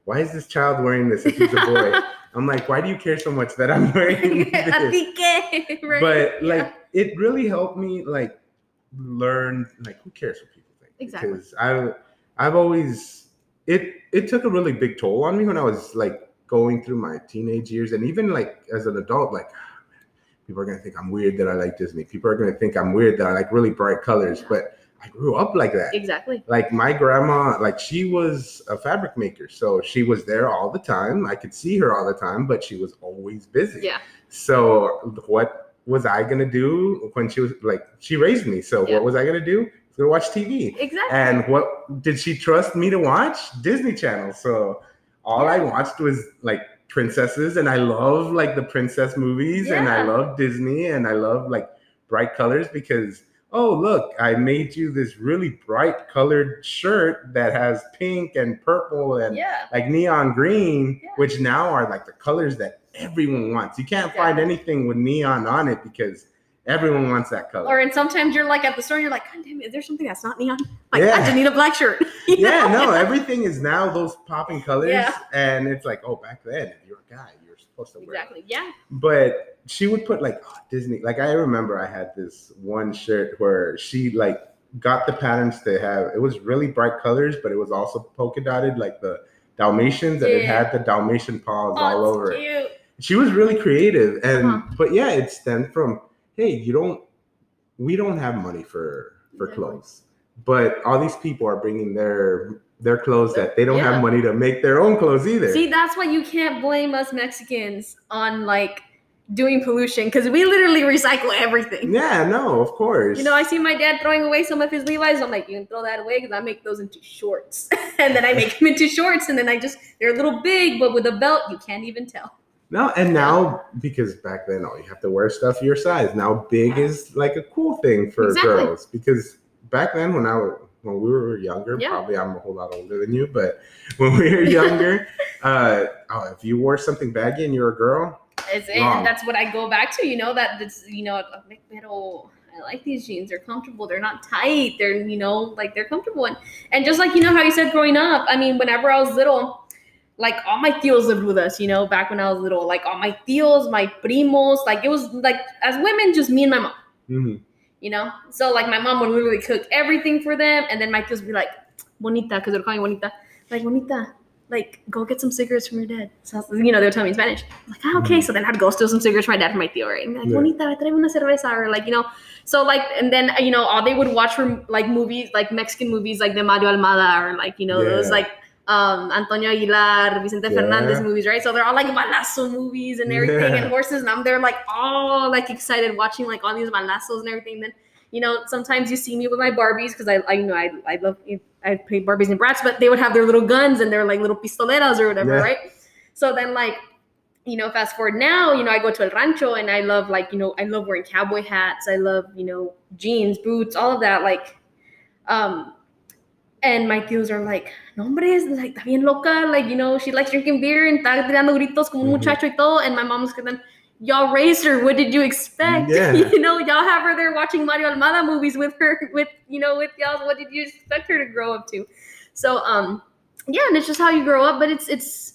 A: why is this child wearing this if he's a boy i'm like why do you care so much that i'm wearing this?
B: Right?
A: but
B: Yeah.
A: It really helped me like learn like who cares what people think?
B: Exactly.
A: because i i've always it it took a really big toll on me when i was like going through my teenage years. And even like as an adult like ah, people are gonna think i'm weird that i like disney. People are gonna think i'm weird that i like really bright colors. But i grew up like that.
B: Exactly.
A: like my grandma like she was a fabric maker. So she was there all the time. I could see her all the time but she was always busy.
B: Yeah.
A: so what was i gonna do when she was like she raised me so
B: Yeah.
A: what was i gonna do? Go watch tv
B: Exactly.
A: and what did she trust me to watch disney channel? So all i watched was like princesses and i love like the princess movies and i love disney and i love like bright colors because oh look i made you this really bright colored shirt that has pink and purple and
B: yeah.
A: like neon green
B: Yeah.
A: which now are like the colors that everyone wants you can't find anything with neon on it because everyone wants that color
B: Or and sometimes you're like at the store and you're like, God damn it, is there something that's not neon? Like,
A: Yeah.
B: I just need a black shirt.
A: Yeah,
B: know?
A: no, everything is now those popping colors,
B: Yeah.
A: and it's like, oh, back then, if you're a guy, supposed to wear.
B: Exactly. Yeah.
A: But she would put like oh, Disney. Like I remember, I had this one shirt where she like got the patterns to have. It was really bright colors, but it was also polka dotted, like the Dalmatians, and it had the Dalmatian paws
B: Oh,
A: all over it. She was really creative, and
B: Uh-huh.
A: but yeah, it stemmed from hey, you don't, we don't have money for for
B: Yeah.
A: clothes, but all these people are bringing their their clothes that they don't
B: Yeah.
A: have money to make their own clothes either.
B: See, that's why you can't blame us Mexicans on like doing pollution because we literally recycle everything.
A: yeah, no, of course.
B: You know, I see my dad throwing away some of his Levi's. I'm like, you can throw that away because I make those into shorts. and then I make them into shorts, and then I just, they're a little big, but with a belt, you can't even tell.
A: no, and now because back then, oh, you have to wear stuff your size. Now, big is like a cool thing for
B: Exactly.
A: girls because back then, when I was when we were younger.
B: Yeah.
A: Probably I'm a whole lot older than you, but when we were younger, uh, oh, if you wore something baggy and you're a girl,
B: It's, and that's what I go back to. You know that this. You know, like, pero I like these jeans. They're comfortable. They're not tight. They're you know like they're comfortable. And and just like you know how you said growing up. I mean, whenever I was little, like all my tios lived with us. You know, back when I was little, like all my tios, my primos. Like it was like as women, just me and my mom.
A: mhm.
B: You know, so like my mom would literally cook everything for them, and then my tios would be like, "Bonita," because they're calling me bonita. Like bonita. Like, go get some cigarettes from your dad. So, you know, they'll tell me in Spanish. I'm like, ah, okay. So then I'd go steal some cigarettes from my dad for my tío, right? And be like,
A: Yeah.
B: bonita, tráeme una cerveza. Or like, you know, so like, and then, you know, all they would watch from like movies, like Mexican movies, like the Mario Almada, or like, you know, those like um, Antonio Aguilar, Vicente Fernandez movies, right? So they're all like balazo movies and everything
A: Yeah.
B: and horses. And I'm there like all like excited watching like all these balazos and everything. Then, you know, sometimes you see me with my Barbies because I, I, you know, I, I love, I play Barbies and Bratz, but they would have their little guns and they're like little pistoleras or whatever,
A: Yeah.
B: right? So then, like, you know, fast forward now, you know, I go to El Rancho and I love, like, you know, I love wearing cowboy hats. I love, you know, jeans, boots, all of that. Like, um, and my tios are like, no, hombre, es like, está bien loca. Like, you know, she likes drinking beer and está tirando gritos como un muchacho y todo. And my mom's going y'all raised her. What did you expect?
A: Yeah.
B: you know, y'all have her there watching Mario Almada movies with her, with, you know, with y'all. What did you expect her to grow up to? So, um, yeah, and it's just how you grow up, but it's, it's,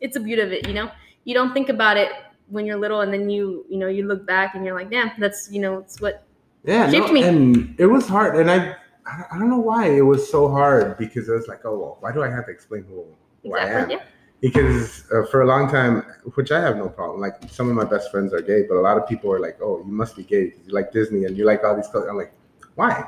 B: it's a beauty of it, you know? You don't think about it when you're little and then you, you know, you look back and you're like, damn, that's, you know, it's what,
A: Yeah,
B: Shaped
A: no,
B: me.
A: and it was hard, and I, I I don't know why it was so hard because I was like, oh, well, why do I have to explain who, who I am?
B: yeah.
A: Because uh, for a long time, which I have no problem. Like some of my best friends are gay, but a lot of people are like, oh, you must be gay because you like Disney and you like all these stuff. I'm like, why?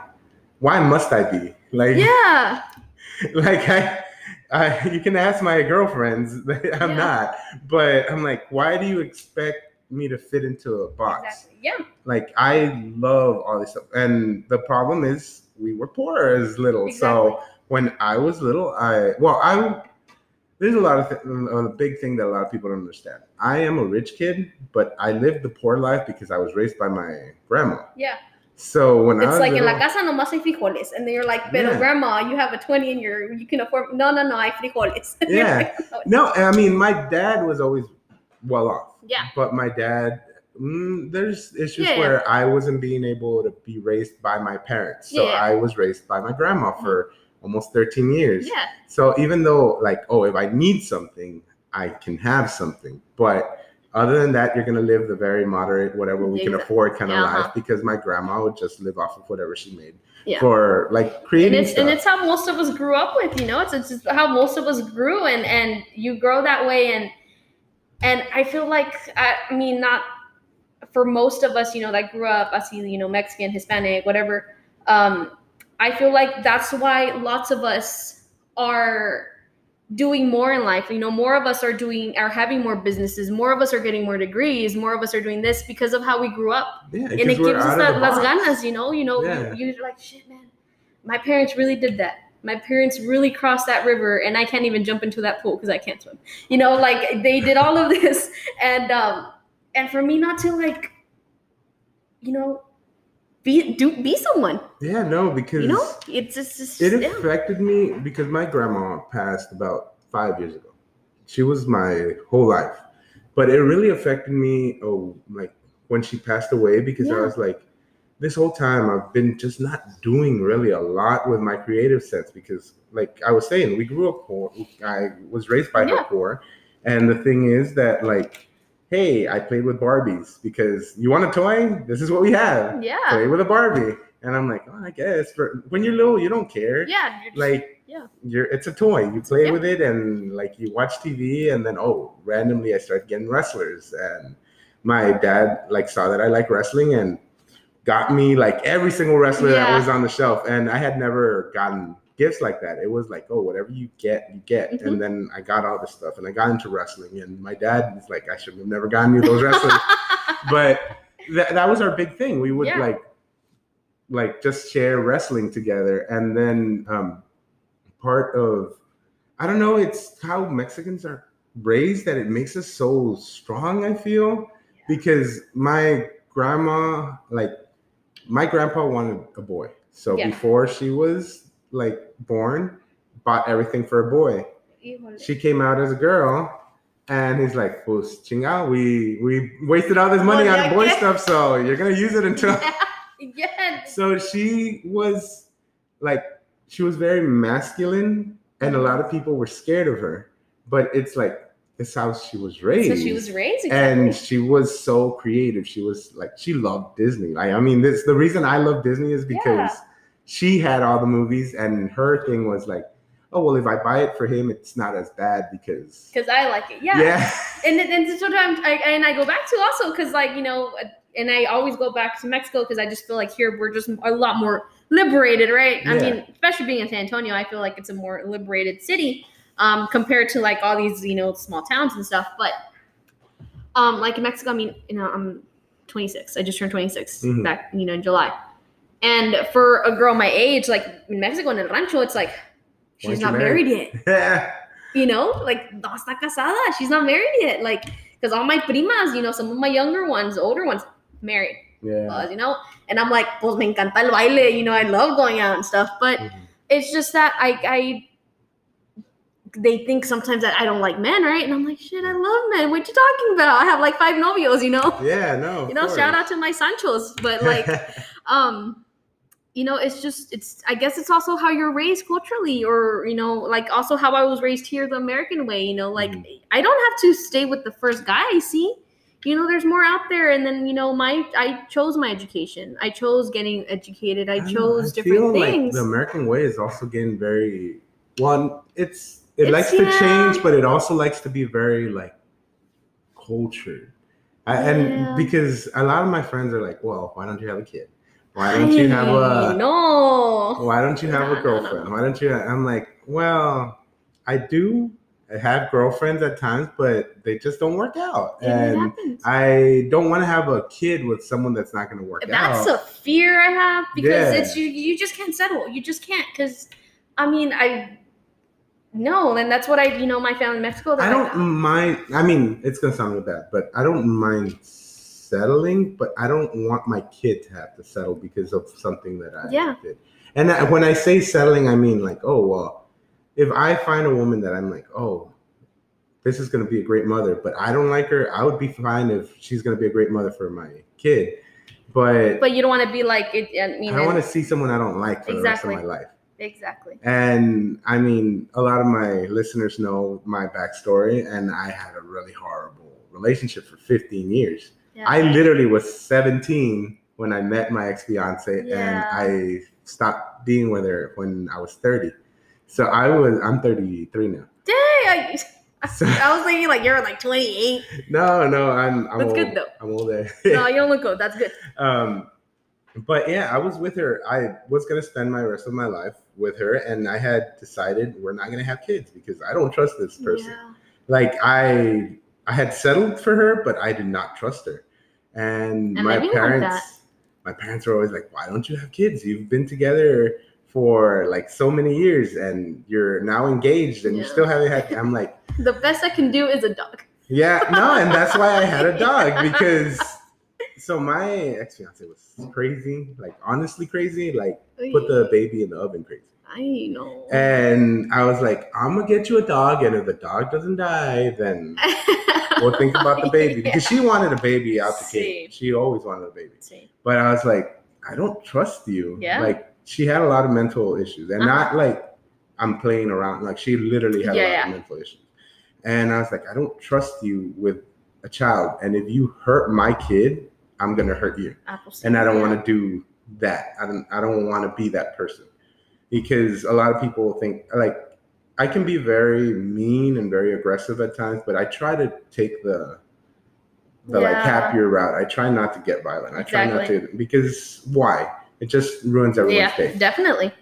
A: Why must I be like?
B: Yeah.
A: like I, I you can ask my girlfriends i'm
B: Yeah.
A: not but i'm like why do you expect me to fit into a box
B: Exactly. Yeah.
A: like i love all this stuff and the problem is we were poor as little
B: Exactly.
A: so when i was little i well i there's a lot of th- a big thing that a lot of people don't understand i am a rich kid but i lived the poor life because i was raised by my grandma
B: Yeah.
A: so when i
B: It's
A: was
B: like in la
A: little-
B: casa nomás hay frijoles, and then you're like, pero
A: Yeah.
B: grandma, you have a twenty and you're you can afford. No, no, no, hay frijoles.
A: Yeah.
B: "Oh,
A: no i mean my dad was always well off
B: Yeah.
A: but my dad mm, there's issues
B: Yeah, yeah.
A: where i wasn't being able to be raised by my parents so
B: Yeah, yeah.
A: i was raised by my grandma for almost 13 years
B: Yeah.
A: so even though like oh if i need something i can have something but other than that you're going to live the very moderate whatever we can afford kind of
B: Uh-huh.
A: life because my grandma would just live off of whatever she made
B: Yeah.
A: for like
B: And
A: creating
B: it's
A: stuff.
B: and it's how most of us grew up with, you know. It's it's just how most of us grew, and and you grow that way, and and I feel like I mean not for most of us, you know, that grew up, I see, you know, Mexican, Hispanic, whatever. Um, I feel like that's why lots of us are doing more in life. You know, more of us are doing are having more businesses, more of us are getting more degrees, more of us are doing this because of how we grew up
A: yeah,
B: and it gives us that, las ganas, you know. You know,
A: Yeah.
B: you, you're like, shit, man. My parents really did that. My parents really crossed that river, and I can't even jump into that pool because I can't swim. You know, like they did all of this, and um, and for me not to like, you know, be do be someone.
A: yeah no because
B: You know, it's just, it's
A: it
B: just yeah.
A: affected me because my grandma passed about five years ago. She was my whole life, but it really affected me. Oh, like when she passed away, because I was like, this whole time I've been just not doing really a lot with my creative sense because, like I was saying, we grew up poor. I was raised by
B: Yeah.
A: her poor, and the thing is that like. Hey, I played with Barbies because you want a toy? This is what we have.
B: yeah,
A: Play with a Barbie. And I'm like, oh, I guess. For when you're little, you don't care
B: yeah, just-
A: like
B: Yeah.
A: you're it's a toy you play
B: Yeah.
A: with it and like you watch tv and then oh randomly i started getting wrestlers and my dad like saw that i like wrestling and got me like every single wrestler that was on the shelf and i had never gotten gifts like that. It was like oh whatever you get you get.
B: Mhm.
A: and then i got all this stuff and i got into wrestling and my dad was like i should have never gotten you those wrestlers but that, that was our big thing. We would
B: Yeah.
A: like like just share wrestling together. And then um part of i don't know it's how mexicans are raised that it makes us so strong i feel. Because my grandma like my grandpa wanted a boy. So
B: Yeah.
A: before she was like born, bought everything for a boy. She came out as a girl, and he's like, "Pues chingao, we we wasted all this money on boy stuff, so you're gonna use it until."
B: Yeah.
A: so she was like, she was very masculine, and a lot of people were scared of her. But it's like it's how she was raised.
B: So she was raised. Exactly.
A: and she was so creative. She was like she loved Disney. Like I mean, this the reason I love Disney is because
B: Yeah.
A: She had all the movies, and her thing was like, oh well, if I buy it for him, it's not as bad because
B: because I like it. Yeah.
A: yeah,
B: And then- and sometimes I and I go back to also because like you know, and I always go back to Mexico because I just feel like here we're just a lot more liberated, right? I mean, especially being in San Antonio, I feel like it's a more liberated city um, compared to like all these you know small towns and stuff. But um, like in Mexico, I mean, you know, I'm 26. I just turned 26
A: Mhm.
B: back, you know, in July. And for a girl my age, like in Mexico in El Rancho, it's like she's
A: Weren't married?
B: married yet
A: yeah,
B: you know, like no está casada, she's not married yet. Like, because all my primas, you know, some of my younger ones, older ones, married,
A: yeah.
B: uh, you know, and I'm like, pues me encanta el baile, you know, I love going out and stuff, but
A: Mhm.
B: it's just that I, I, they think sometimes that I don't like men, right? And I'm like, shit, I love men. What you talking about? I have like five novios, you know.
A: Yeah, no.
B: You know, shout out to my Sanchos, but like, um you know it's just it's i guess it's also how you're raised culturally or you know like also how i was raised here the american way you know like
A: Mhm.
B: i don't have to stay with the first guy i see you know there's more out there and then you know my i chose my education i chose getting educated i
A: know,
B: chose
A: I
B: different
A: feel
B: things
A: Like the American way is also getting very one. It's it
B: It's-
A: likes to change, but it also likes to be very like cultured. I,
B: Yeah.
A: And because a lot of my friends are like, "Well, why don't you have a kid? Why don't you have a
B: no
A: Why don't you have
B: No,
A: a
B: no,
A: girlfriend?
B: no.
A: Why don't you?" I'm like, "Well, I do I have girlfriends at times, but they just don't work out,
B: And.
A: I don't want to have a kid with someone that's not going to work
B: That's
A: out."
B: That's a fear I have because
A: Yeah.
B: it's you. You just can't settle. You just can't because, I mean, I no, and that's what I. You know, my family in Mexico.
A: I don't
B: like,
A: mind. I mean, it's gonna sound really bad, but I don't mind settling. But I don't want my kid to have to settle because of something that I
B: Yeah.
A: did. And I, when I say settling, I mean like, oh well, if I find a woman that I'm like, oh, this is gonna be a great mother, but I don't like her, I would be fine if she's gonna be a great mother for my kid. But,
B: But you don't want to be like it. I mean,
A: I want to see someone I don't like for
B: Exactly.
A: the rest of my life.
B: exactly.
A: And I mean, a lot of my listeners know my backstory, and I had a really horrible relationship for 15 years.
B: Yeah.
A: I literally was 17 when I met my ex fiance,
B: Yeah.
A: and I stopped being with her when I was 30. So I was, I'm 33 now.
B: Dang, I,
A: So,
B: I was thinking like you're like 28.
A: no, no, I'm, I'm
B: That's
A: old.
B: good, though.
A: I'm older.
B: No, you don't look good. That's good.
A: um, but yeah, I was with her. I was gonna spend my rest of my life with her, and I had decided we're not gonna have kids because I don't trust this person.
B: Yeah.
A: Like I, I had settled for her, but I did not trust her. And,
B: And
A: my
B: I do want
A: parents, my parents were always like, "Why don't you have kids? You've been together for like so many years, and you're now engaged, and you still haven't had." I'm like,
B: The best I can do is a dog.
A: yeah, no, and that's why I had a dog because so my ex fiance was crazy, like honestly crazy, like put the baby in the oven crazy.
B: I know.
A: And I was like, I'm gonna get you a dog, and if the dog doesn't die, then we'll think about the baby because she wanted a baby out the gate. She always wanted a baby,
B: See.
A: but I was like, I don't trust you.
B: Yeah.
A: Like she had a lot of mental issues, and
B: Uh-huh.
A: not like I'm playing around. Like she literally had a lot
B: yeah.
A: of mental issues, and I was like, I don't trust you with a child, and if you hurt my kid, I'm gonna hurt you and I don't want to do that. I don't I don't want to be that person because a lot of people think like I can be very mean and very aggressive at times, but I try to take the the like happier route. I try not to get violent. I try not to because why? It just ruins everyone's
B: Yeah,
A: day.
B: definitely.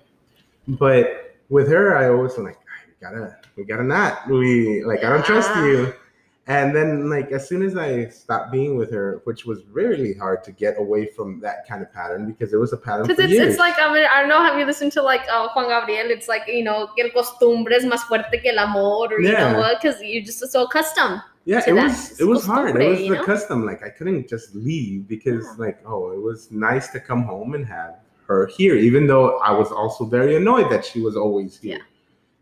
A: But with her, I always am like, we gotta, we gotta not. We like, I don't trust you. And then, like, as soon as I stopped being with her, which was really hard to get away from that kind of pattern because it was a pattern
B: Because it's,
A: years.
B: it's like, I mean, I don't know, have you listened to like uh, Juan Gabriel? It's like, you know, que el costumbre es más fuerte que el amor, or,
A: Yeah.
B: you know, because you're just so accustomed.
A: yeah, it
B: that.
A: was, it was hard. It was the
B: know?
A: custom. Like, I couldn't just leave because,
B: Yeah.
A: like, oh, it was nice to come home and have her here, even though I was also very annoyed that she was always here.
B: Yeah.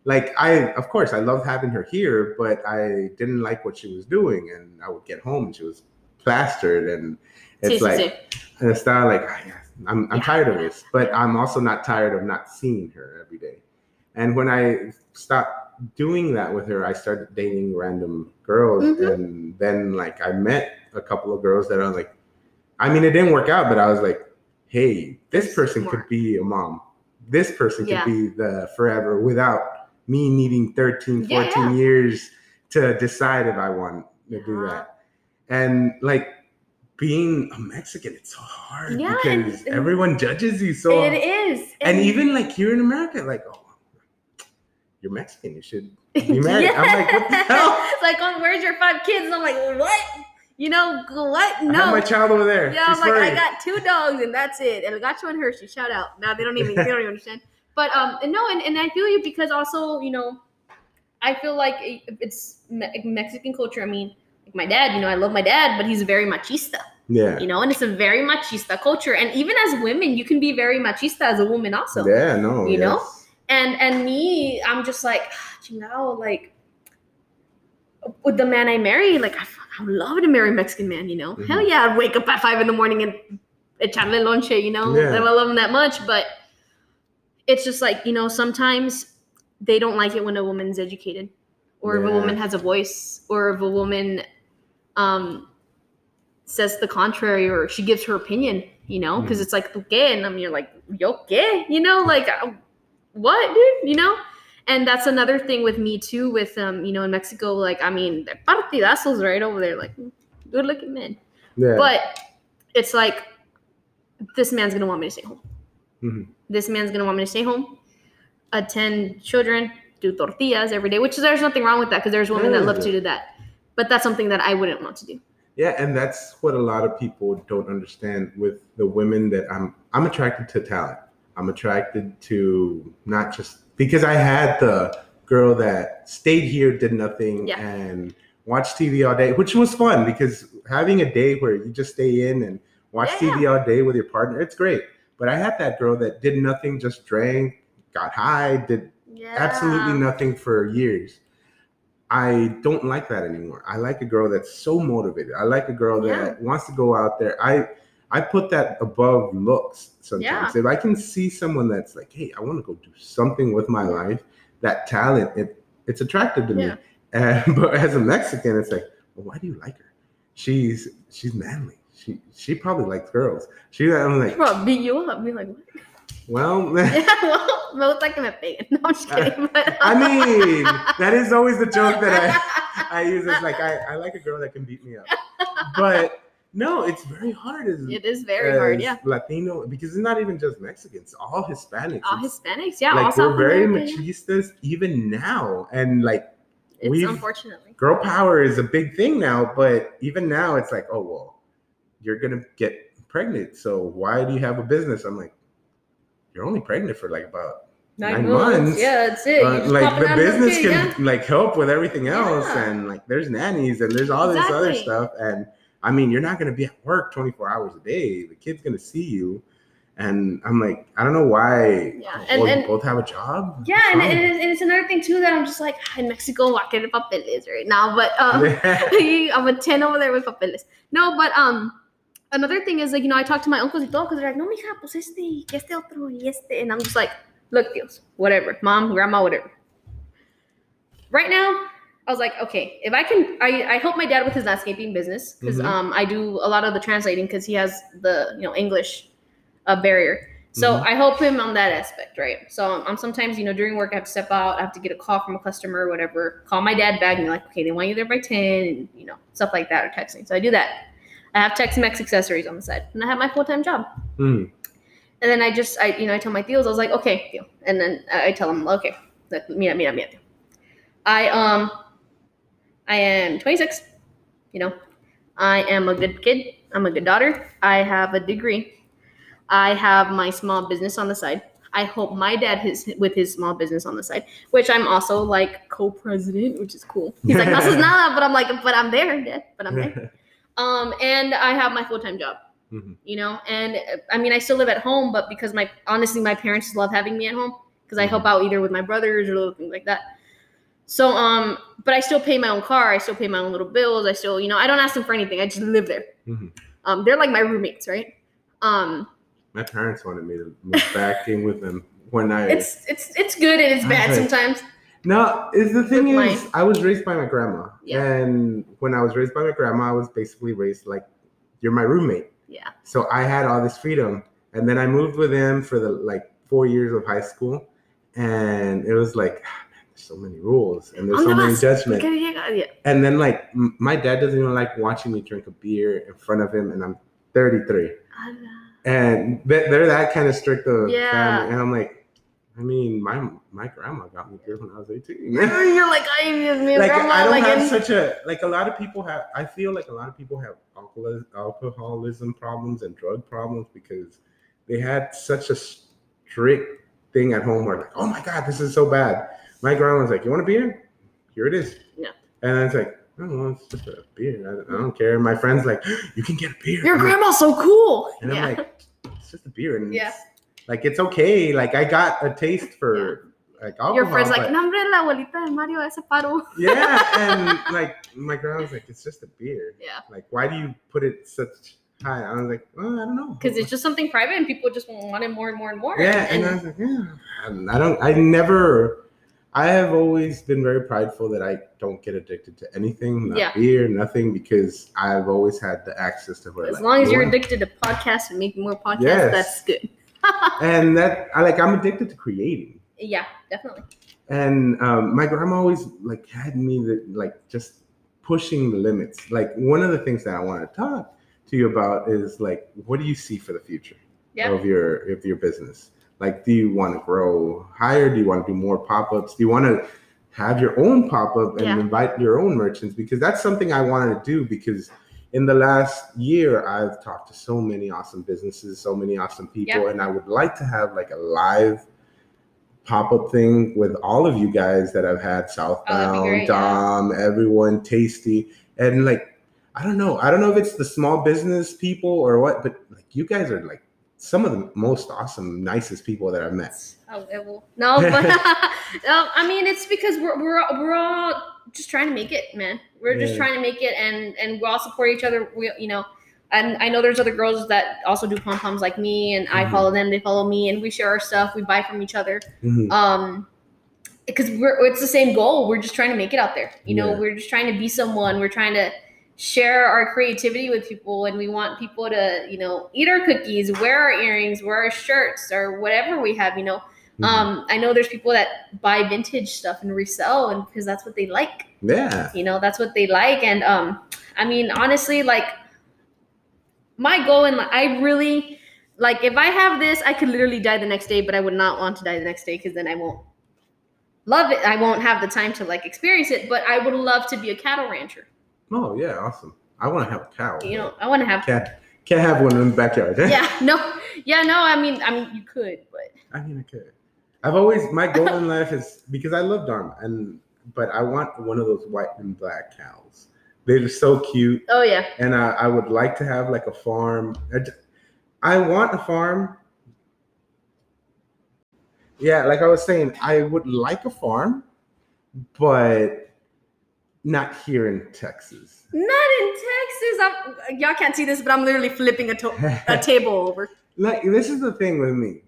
A: Like I, of course, I loved having her here, but I didn't like what she was doing, and I would get home and she was plastered, and it's
B: Sí,
A: like
B: sí.
A: and it's not like "Ah, I'm, I'm
B: Yeah.
A: tired of this, but I'm also not tired of not seeing her every day. And when I stopped doing that with her, I started dating random girls,
B: Mhm.
A: and then like I met a couple of girls that are like, I mean, it didn't work out, but I was like, hey, this person could be a mom. This person
B: Yeah.
A: could be the forever without me needing 13, 14
B: yeah.
A: years to decide if I want to do
B: uh-huh.
A: that. And like being a Mexican, it's so hard
B: Yeah,
A: because
B: and-
A: everyone judges you so.
B: it is.
A: and even like here in America, like, oh, you're Mexican, you should be married. I'm like, what the hell?
B: It's like, oh, where's your five kids? And I'm like, what? You know, what?
A: I have
B: No.
A: my child over there.
B: Yeah,
A: She's
B: I'm like, I got two dogs and that's it. El Gacho and Hershey. Shout out. Now they don't even they don't even understand. But um, and no, and, and I feel you because also you know, I feel like it- it's Me- Mexican culture. I mean, like my dad. You know, I love my dad, but he's very machista.
A: yeah.
B: You know, and it's a very machista culture. And even as women, you can be very machista as a woman also.
A: yeah, no.
B: you know? And and me, I'm just like, you know, like with the man I marry, like I, I would love to marry a Mexican man, you know.
A: Mhm.
B: Hell yeah, I'd wake up at five in the morning and echarle lonche, you know.
A: Yeah.
B: I love him that much, but it's just like, you know, sometimes they don't like it when a woman's educated or if a woman has a voice or if a woman um says the contrary or she gives her opinion, you know, because
A: Mhm.
B: it's like, okay, and I'm you're like, yo, okay, you know, like, uh, what, dude, you know? And that's another thing with me too, with um, you know, in Mexico, like, I mean, they're partidazos right over there, like, good looking men.
A: Yeah.
B: But it's like, this man's gonna want me to stay home.
A: Mhm.
B: This man's gonna want me to stay home, attend children, do tortillas every day, which is there's nothing wrong with that because there's women that love to do that. But that's something that I wouldn't want to do.
A: Yeah, and that's what a lot of people don't understand with the women that I'm I'm attracted to talent. I'm attracted to not just because I had the girl that stayed here, did nothing,
B: Yeah.
A: and watched TV all day, which was fun because having a day where you just stay in and watch
B: Yeah,
A: TV all day with your partner, it's great. But I had that girl that did nothing, just drank, got high, did
B: Yeah.
A: absolutely nothing for years. I don't like that anymore. I like a girl that's so motivated. I like a girl that wants to go out there. I I put that above looks sometimes. If I can see someone that's like, hey, I want to go do something with my life, that talent, it it's attractive to
B: Yeah.
A: me. And, but as a Mexican, it's like, well, why do you like her? She's she's manly. She she probably likes girls. She I'm like,
B: Bro, beat you up. Be like, what?
A: well,
B: Yeah, well, gusta que me peguen. No, I'm just uh, kidding. But,
A: I mean, uh, that is always the joke that I I use It's like I, I like a girl that can beat me up. But no, it's very hard as,
B: it is very hard. Yeah.
A: Latino because it's not even just Mexicans, all Hispanics.
B: All Hispanics. Yeah.
A: like we're very
B: America, yeah.
A: machistas even now. And like
B: It's
A: we've-
B: unfortunately.
A: girl power is a big thing now, but even now it's like, oh well, you're gonna get pregnant. So why do you have a business? I'm like, you're only pregnant for like about nine months.
B: Yeah, that's it.
A: Uh, like the business can
B: yeah.
A: like help with everything else
B: Yeah.
A: and like there's nannies and there's all this other stuff and i mean you're not to be at work 24 hours a day the kid's to see you and i'm like i don't know why
B: Yeah, and- and-
A: both have a job
B: Yeah, and, and, it's, another thing too that I'm just like "Ah, in Mexico, get papeles right now, but um, I'm a ten over there with papeles. No, but um, another thing is like you know I talk to my uncles y todo because they're like, no, mija, pues este que este otro y este, and I'm just like, look, Dios, whatever, mom, grandma, whatever. Right now, I was like, okay, if I can, I, I help my dad with his landscaping business because
A: Mhm.
B: um I do a lot of the translating because he has the you know English uh, barrier. So
A: Mhm.
B: I help him on that aspect, right? So um, I'm sometimes, you know, during work, I have to step out, I have to get a call from a customer or whatever, call my dad back and be like, okay, they want you there by 10, and, you know, stuff like that or texting. So I do that. I have Tex Mex accessories on the side, and I have my full time job.
A: Hmm.
B: And then I just, I, you know, I tell my deals, I was like, okay, deal. And then I tell them, okay, like, mira, mira, mira. I, um, I am 26, you know, I am a good kid. I'm a good daughter. I have a degree. I have my small business on the side. I hope my dad his with his small business on the side, which I'm also like co-president, which is cool. He's like, "This is nada," but I'm like, "But I'm there, Dad. But I'm there." Um, and I have my full time job.
A: Mhm.
B: you know. And I mean, I still live at home, but because my honestly, my parents love having me at home because I help
A: Mhm.
B: out either with my brothers or little things like that. So um, but I still pay my own car. I still pay my own little bills. I still, you know, I don't ask them for anything. I just live there.
A: Mhm.
B: Um, they're like my roommates, right? Um,
A: My parents wanted me to move back in with them when I.
B: it's it's it's good and it's bad
A: like-
B: sometimes.
A: No, is the thing
B: With
A: is, I was raised by my grandma,
B: Yeah.
A: and when I was raised by my grandma, I was basically raised like you're my roommate.
B: Yeah.
A: So I had all this freedom, and then I moved with them for the like four years of high school, and it was like, ah, man, there's so many rules and there's so many judgments.
B: Yeah.
A: And then like m- my dad doesn't even like watching me drink a beer in front of him, and I'm 33, and they- they're that kind of strict of
B: Yeah.
A: family, and I'm like, I mean, my my grandma got me beer when I was 18.
B: You're like I me and
A: like
B: grandma
A: I don't
B: like
A: have such a like a lot of people have. I feel like a lot of people have alcohol, alcoholism problems and drug problems because they had such a strict thing at home where like, oh my god, this is so bad. My grandma was like, "You want a beer? Here it is."
B: Yeah.
A: And I was like, "Oh, well, it's just a beer. I, I don't care." My friend's like, "You can get a beer."
B: Your
A: I'm like-
B: grandma's so cool.
A: and
B: yeah.
A: I'm like, "It's just a beer." And
B: Yeah.
A: Like it's okay. Like I got a taste for like alcohol.
B: Your friend's like, nombre la abuelita de Mario ese paro.
A: yeah, and like my grandma was like, "It's just a beer."
B: Yeah.
A: Like, why do you put it such high? I was like, "Well, I don't know."
B: Because it's just something private and people just want it more and more and more.
A: yeah, and I was like, "Yeah." And I don't. I never. I have always been very prideful that I don't get addicted to anything, not
B: Yeah.
A: beer, nothing, because I've always had the access to where.
B: as long as
A: you
B: you're addicted to podcasts and making more podcasts,
A: Yes.
B: that's good.
A: And that I like. I'm addicted to creating.
B: Yeah, definitely.
A: and um, my grandma always like had me that like just pushing the limits like one of the things that i want to talk to you about is like what do you see for the future
B: Yeah.
A: of your of your business like do you want to grow higher do you want to do more pop-ups do you want to have your own pop-up and
B: Yeah.
A: invite your own merchants because that's something i wanted to do because in the last year i've talked to so many awesome businesses so many awesome people and i would like to have like a live pop-up thing with all of you guys that I've had oh, Southbound,
B: great, yeah.
A: Dom, everyone, Tasty, and like I don't know, I don't know if it's the small business people or what, but like you guys are like some of the most awesome, nicest people that I've met.
B: Oh. No, but no, I mean it's because we're we're we're all just trying to make it, man. We're just trying to make it, and and we all support each other. We, you know, and I know there's other girls that also do pom poms like me, and I
A: Mhm.
B: follow them, they follow me, and we share our stuff. We buy from each other.
A: Mhm.
B: Um, because we're it's the same goal. We're just trying to make it out there. You know, we're just trying to be someone. We're trying to share our creativity with people and we want people to you know eat our cookies wear our earrings wear our shirts or whatever we have you know
A: Mhm.
B: um, I know there's people that buy vintage stuff and resell, and because that's what they like.
A: yeah,
B: You know, that's what they like. And um, I mean, honestly, like my goal and I really like if I have this, I could literally die the next day, but I would not want to die the next day because then I won't love it. I won't have the time to like experience it. But I would love to be a cattle rancher.
A: oh yeah, awesome. I want to have a cow.
B: You know, I want to have.
A: can't can't have one in the backyard.
B: Yeah, no, yeah, no. I mean, I mean, you could, but
A: I mean, I could. I've always my goal in life is because I love Dharma, and but I want one of those white and black cows. They're so cute,
B: oh yeah,
A: and I, I would like to have like a farm. I want a farm. Yeah, like I was saying, I would like a farm, but not here in Texas.
B: not in Texas. I'm, y'all can't see this, but I'm literally flipping a, to- a table over.
A: like this is the thing with me.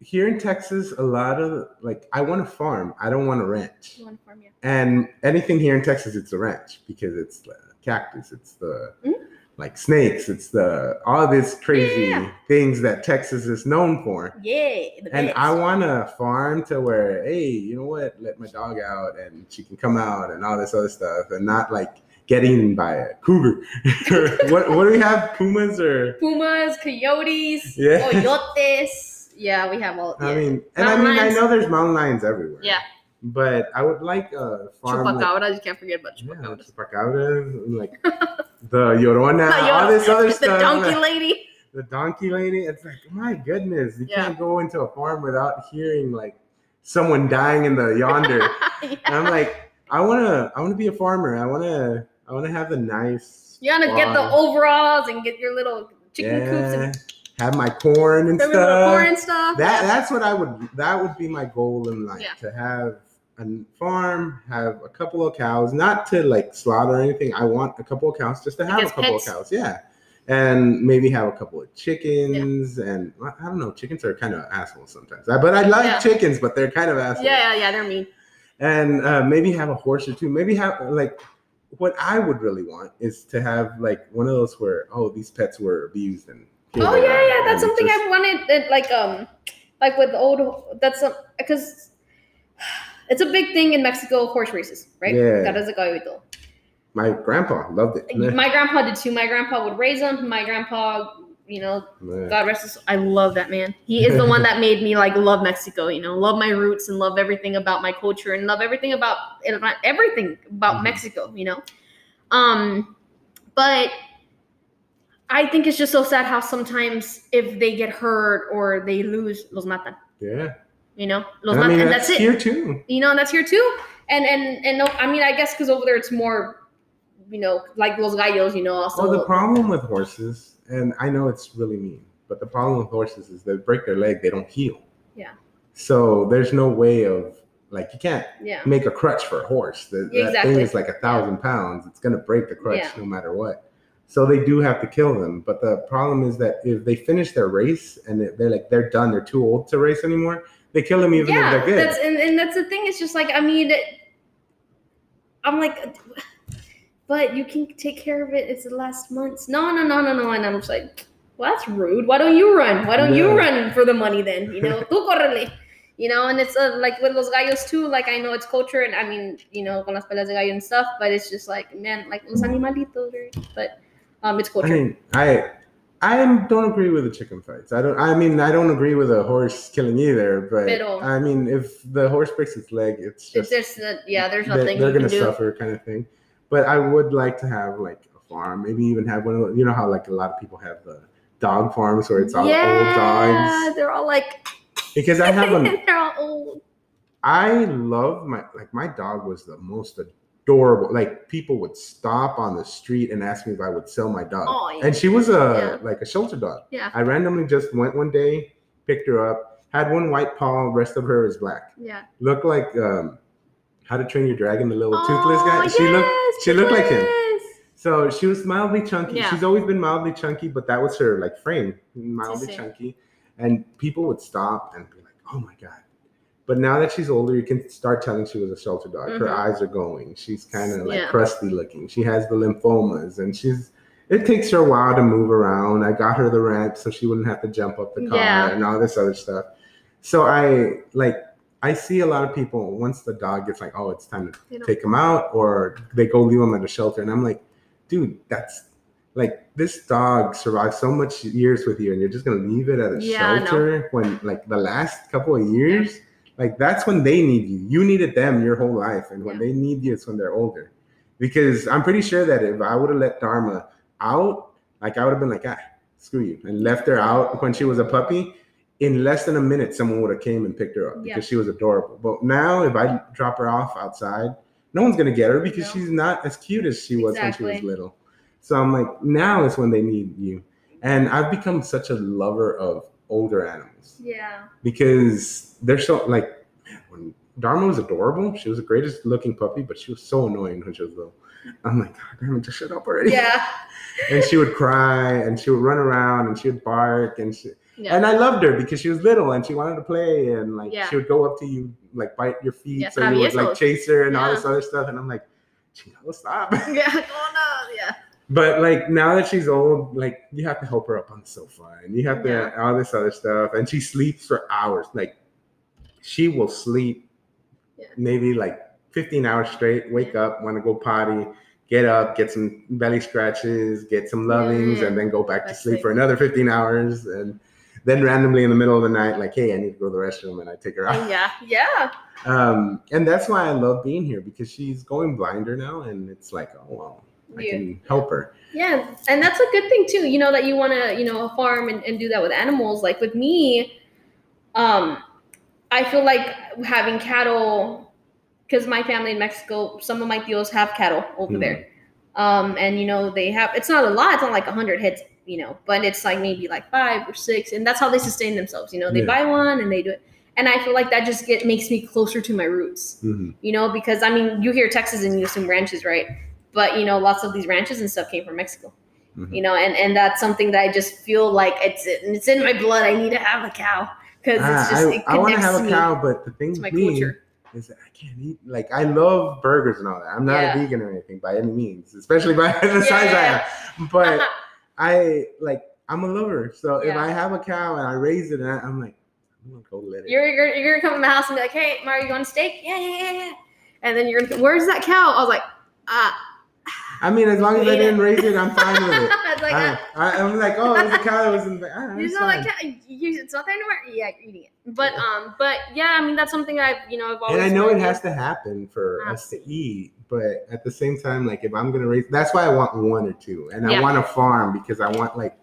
A: Here in Texas, a lot of like I want a farm. I don't want a ranch.
B: You want to farm, yeah.
A: And anything here in Texas, it's a ranch because it's the cactus, it's the
B: Mhm.
A: like snakes, it's the all this crazy
B: Yeah.
A: things that Texas is known for.
B: Yeah,
A: And. I want a farm to where, hey, you know what? Let my dog out and she can come out and all this other stuff, and not like getting by a cougar. what what do we have? Pumas or
B: pumas, coyotes,
A: Yeah.
B: coyotes. Yeah, we have all.
A: I mean, and I
B: Mountain
A: mean, I know there's mountain lions everywhere.
B: Yeah.
A: But I would like a farm. like-
B: chupacabras. You can't forget about
A: Yeah,
B: chupacabras.
A: chupacabras, like the Llorona,
B: The
A: all this other
B: the
A: stuff.
B: donkey
A: like,
B: lady.
A: the donkey lady. It's like, my goodness, you
B: Yeah.
A: can't go into a farm without hearing like someone dying in the yonder.
B: Yeah.
A: and I'm like, I wanna, I wanna be a farmer. I wanna, I wanna have the nice.
B: You gotta get the overalls and get your little chicken coops and
A: have my corn and stuff.
B: corn and stuff.
A: That that's what I would that would be my goal in life
B: Yeah.
A: to have a farm, have a couple of cows, not to like slaughter anything. I want a couple of cows just to have a couple
B: pets?
A: of cows, yeah, and maybe have a couple of chickens. And I don't know, chickens are kind of assholes sometimes. But I like
B: Yeah.
A: chickens, but they're kind of assholes.
B: yeah, yeah, yeah, they're mean.
A: and uh, maybe have a horse or two. Maybe have like what I would really want is to have like one of those where oh these pets were abused and
B: Oh yeah, yeah, that's something
A: just-
B: I wanted. That, like um, like with old. That's because it's a big thing in Mexico. Horse races, right?
A: Yeah.
B: That is a gallito.
A: my grandpa loved it.
B: My grandpa did too. My grandpa would raise them. My grandpa, you know,
A: Yeah.
B: God rest his. I love that man. He is the one that made me like love Mexico. You know, love my roots and love everything about my culture and love everything about everything about
A: Mhm.
B: Mexico. You know, um, but I think it's just so sad how sometimes if they get hurt or they lose, los matan.
A: Yeah.
B: You know, los
A: And I mean,
B: and
A: that's
B: that's it
A: here too.
B: you know, and that's here too. And and and no, I mean, I guess because over there it's more, you know, like los gallos, you know. Also,
A: Well, the problem with horses, and I know it's really mean, but the problem with horses is they break their leg, they don't heal.
B: Yeah.
A: So there's no way of like you can't
B: yeah,
A: make a crutch for a horse. The, That thing is like a thousand pounds. It's gonna break the crutch
B: Yeah.
A: no matter what. So they do have to kill them. But the problem is that if they finish their race and they- they're like they're done, they're too old to race anymore. They kill them even
B: yeah.
A: if they're good.
B: That's and, and that's the thing. It's just like I mean, I'm like, but you can take care of it. It's the last months. No, no, no, no, no. And I'm just like, well, that's rude. Why don't you run? Why don't you run for the money then? You know, tú córrele. You know, and it's uh, like with los gallos too. Like I know it's culture, and I mean, you know, con las peleas de gallo and stuff. But it's just like, man, like los animalitos, right? But um, it's
A: I mean, I I don't agree with the chicken fights. I don't. I mean, I don't agree with a horse killing either. But
B: Pero-
A: I mean, if the horse breaks its leg, it's just
B: there's yeah, there's
A: they're,
B: nothing
A: they're gonna
B: do.
A: suffer, kind of thing. But I would like to have like a farm, maybe even have one of those, you know how like a lot of people have the dog farms where it's all old dogs.
B: Yeah, they're all like
A: Because I have an
B: they're all old.
A: I love my like my dog was the most adorable. Like people would stop on the street and ask me if I would sell my dog.
B: Oh, yeah.
A: And she was a
B: Yeah.
A: like a shelter dog.
B: Yeah.
A: I randomly just went one day, picked her up, had one white paw, rest of her is black.
B: Yeah.
A: Looked like um How to Train Your Dragon, the little toothless guy.
B: Oh,
A: She looked
B: yes,
A: she looked like him.
B: yes.
A: so she was mildly chunky.
B: Yeah.
A: She's always been mildly chunky, but that was her like frame, mildly chunky. And people would stop and be like, "Oh my god!" But now that she's older, you can start telling she was a shelter dog. Her
B: Mhm.
A: eyes are going. She's kind of like
B: Yeah.
A: crusty looking. She has the lymphomas, and she's. It takes her a while to move around. I got her the ramp so she wouldn't have to jump up the car
B: Yeah.
A: and all this other stuff. So I like. I see a lot of people once the dog gets like, "Oh, it's time to
B: They don't-
A: take him out," or they go leave him at a shelter, and I'm like, "Dude, that's like this dog survived so much years with you and you're just gonna leave it at a
B: Yeah, know.
A: shelter when like the last couple of years like that's when they need you you needed them your whole life and when
B: Yeah.
A: they need you it's when they're older because i'm pretty sure that if i would have let dharma out like i would have been like ah screw you and left her out when she was a puppy in less than a minute someone would have came and picked her up
B: Yeah.
A: because she was adorable but now if i drop her off outside no one's gonna get her because
B: No.
A: she's not as cute as she was when she was little so I'm like, now is when they need you. And I've become such a lover of older animals
B: Yeah.
A: because they're so like man, when Dharma was adorable, she was the greatest looking puppy, but she was so annoying when she was little. I'm like, God damn it, just shut up already.
B: Yeah.
A: and she would cry and she would run around and she would bark and she
B: Yeah.
A: and I loved her because she was little and she wanted to play and like
B: Yeah.
A: she would go up to you, like bite your feet,
B: Yeah,
A: so you would like chase her and all this other stuff. And I'm like, "Chinga, stop.
B: yeah. Oh no. Yeah.
A: But like now that she's old, like you have to help her up on the sofa and you have to
B: Yeah.
A: all this other stuff. And she sleeps for hours. Like she will sleep
B: Yeah.
A: maybe like 15 hours straight, wake up, want to go potty, get up, get some belly scratches, get some lovings,
B: Yeah.
A: and then go back to sleep for another 15 hours. And then randomly in the middle of the night, like, hey, I need to go to the restroom and I take her out.
B: Yeah. Yeah.
A: Um, and that's why I love being here because she's going blinder now, and it's like, oh well, I can help her.
B: Yeah, and that's a good thing too. You know that you want to, you know, farm and, and do that with animals. Like with me, um, I feel like having cattle, because my family in Mexico, some of my tíos have cattle over
A: Mhm.
B: there, um, and you know they have. It's not a lot. It's not like a hundred heads you know, but it's like maybe like five or six, and that's how they sustain themselves. You know, they
A: Yeah.
B: buy one and they do it, and I feel like that just get makes me closer to my roots.
A: Mhm.
B: You know, because I mean, you hear Texas and you assume ranches, right? But you know, lots of these ranches and stuff came from Mexico.
A: Mhm.
B: You know, and and that's something that I just feel like it's it's in my blood. I need to have a cow because it's
A: Ah,
B: just
A: I,
B: it
A: I want to have a cow, but the thing with me
B: culture.
A: is that I can't eat. Like I love burgers and all that. I'm not
B: Yeah.
A: a vegan or anything by any means, especially by the size I
B: Yeah.
A: am. But
B: Uh-huh.
A: I like I'm a lover, so if I have a cow and I raise it, and I, I'm like, I'm gonna go let it.
B: You're, you're you're gonna come to my house and be like, "Hey, Mario, you want a steak? Yeah, yeah, yeah, yeah." And then you're gonna, where's that cow? I was like, ah.
A: I mean, as long as I
B: it.
A: didn't raise it, I'm fine with it.
B: like,
A: I. I, I'm like, oh, it was a cow that was in the. Ah, it's fine.
B: like you, it's not there anymore. Yeah, you're eating it. But um, but yeah, I mean that's something I've you know I've always.
A: and I know it has to happen for
B: Ah.
A: us to eat, but at the same time, like if I'm gonna raise, that's why I want one or two, and I want a farm because I want like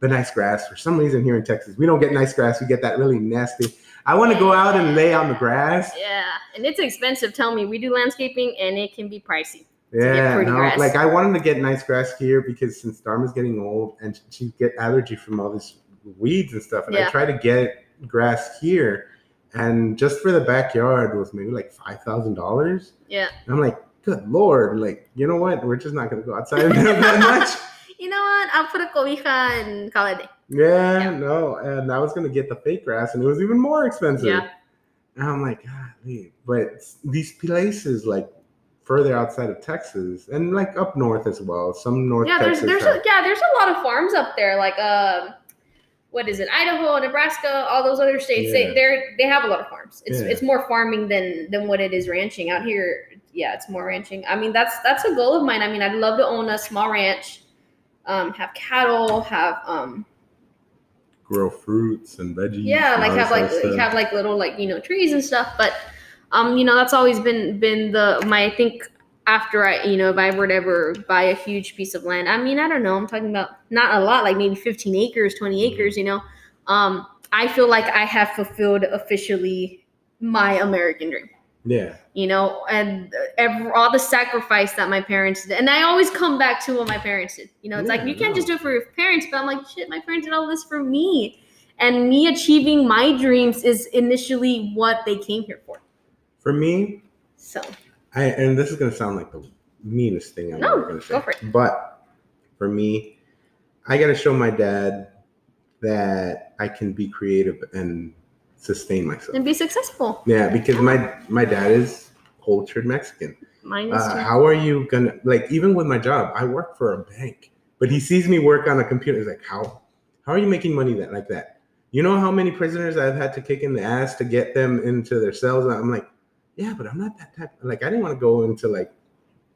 A: the nice grass. For some reason, here in Texas, we don't get nice grass. We get that really nasty. I want to go out and lay on the grass.
B: Yeah, and it's expensive. Tell me, we do landscaping and it can be pricey.
A: Yeah, no, like I wanted to get nice grass here because since Dharma's getting old and she get allergy from all these weeds and stuff, and I try to get grass here, and just for the backyard was maybe like five thousand dollars.
B: Yeah.
A: I'm like, good lord, like you know what? We're just not gonna go outside that much.
B: You know what? I'll put a cobija and call it day.
A: Yeah,
B: Yeah.
A: no, and I was gonna get the fake grass, and it was even more expensive.
B: Yeah.
A: And I'm like, golly, but these places like further outside of Texas and like up north as well. Some North
B: yeah, there's
A: Texas.
B: there's
A: have-
B: a, yeah there's a lot of farms up there like um what is it Idaho Nebraska all those other states
A: Yeah.
B: they they're they have a lot of farms it's
A: Yeah.
B: it's more farming than than what it is ranching out here yeah it's more ranching I mean that's that's a goal of mine I mean I'd love to own a small ranch um have cattle have um
A: grow fruits and veggies.
B: yeah like have like have like little like you know trees and stuff but um you know that's always been been the my i think after i you know if i were to ever buy a huge piece of land i mean i don't know i'm talking about not a lot like maybe 15 acres 20
A: Mhm.
B: acres you know um i feel like i have fulfilled officially my american dream
A: yeah,
B: you know, and every, all the sacrifice that my parents did. And I always come back to what my parents did. You know, it's like you can't
A: no.
B: just do it for your parents, but I'm like, shit, my parents did all this for me. And me achieving my dreams is initially what they came here for.
A: For me,
B: So,
A: I and this is gonna sound like the meanest thing I'm
B: No,
A: ever gonna say.
B: go for it.
A: But for me, I gotta show my dad that I can be creative and sustain myself.
B: and be successful.
A: Yeah, because my my dad is cultured Mexican.
B: Mine is
A: Uh, how are you gonna like even with my job? I work for a bank, but he sees me work on a computer. He's like, how how are you making money that like that? You know how many prisoners I've had to kick in the ass to get them into their cells? I'm like, yeah, but I'm not that type. Like I didn't want to go into like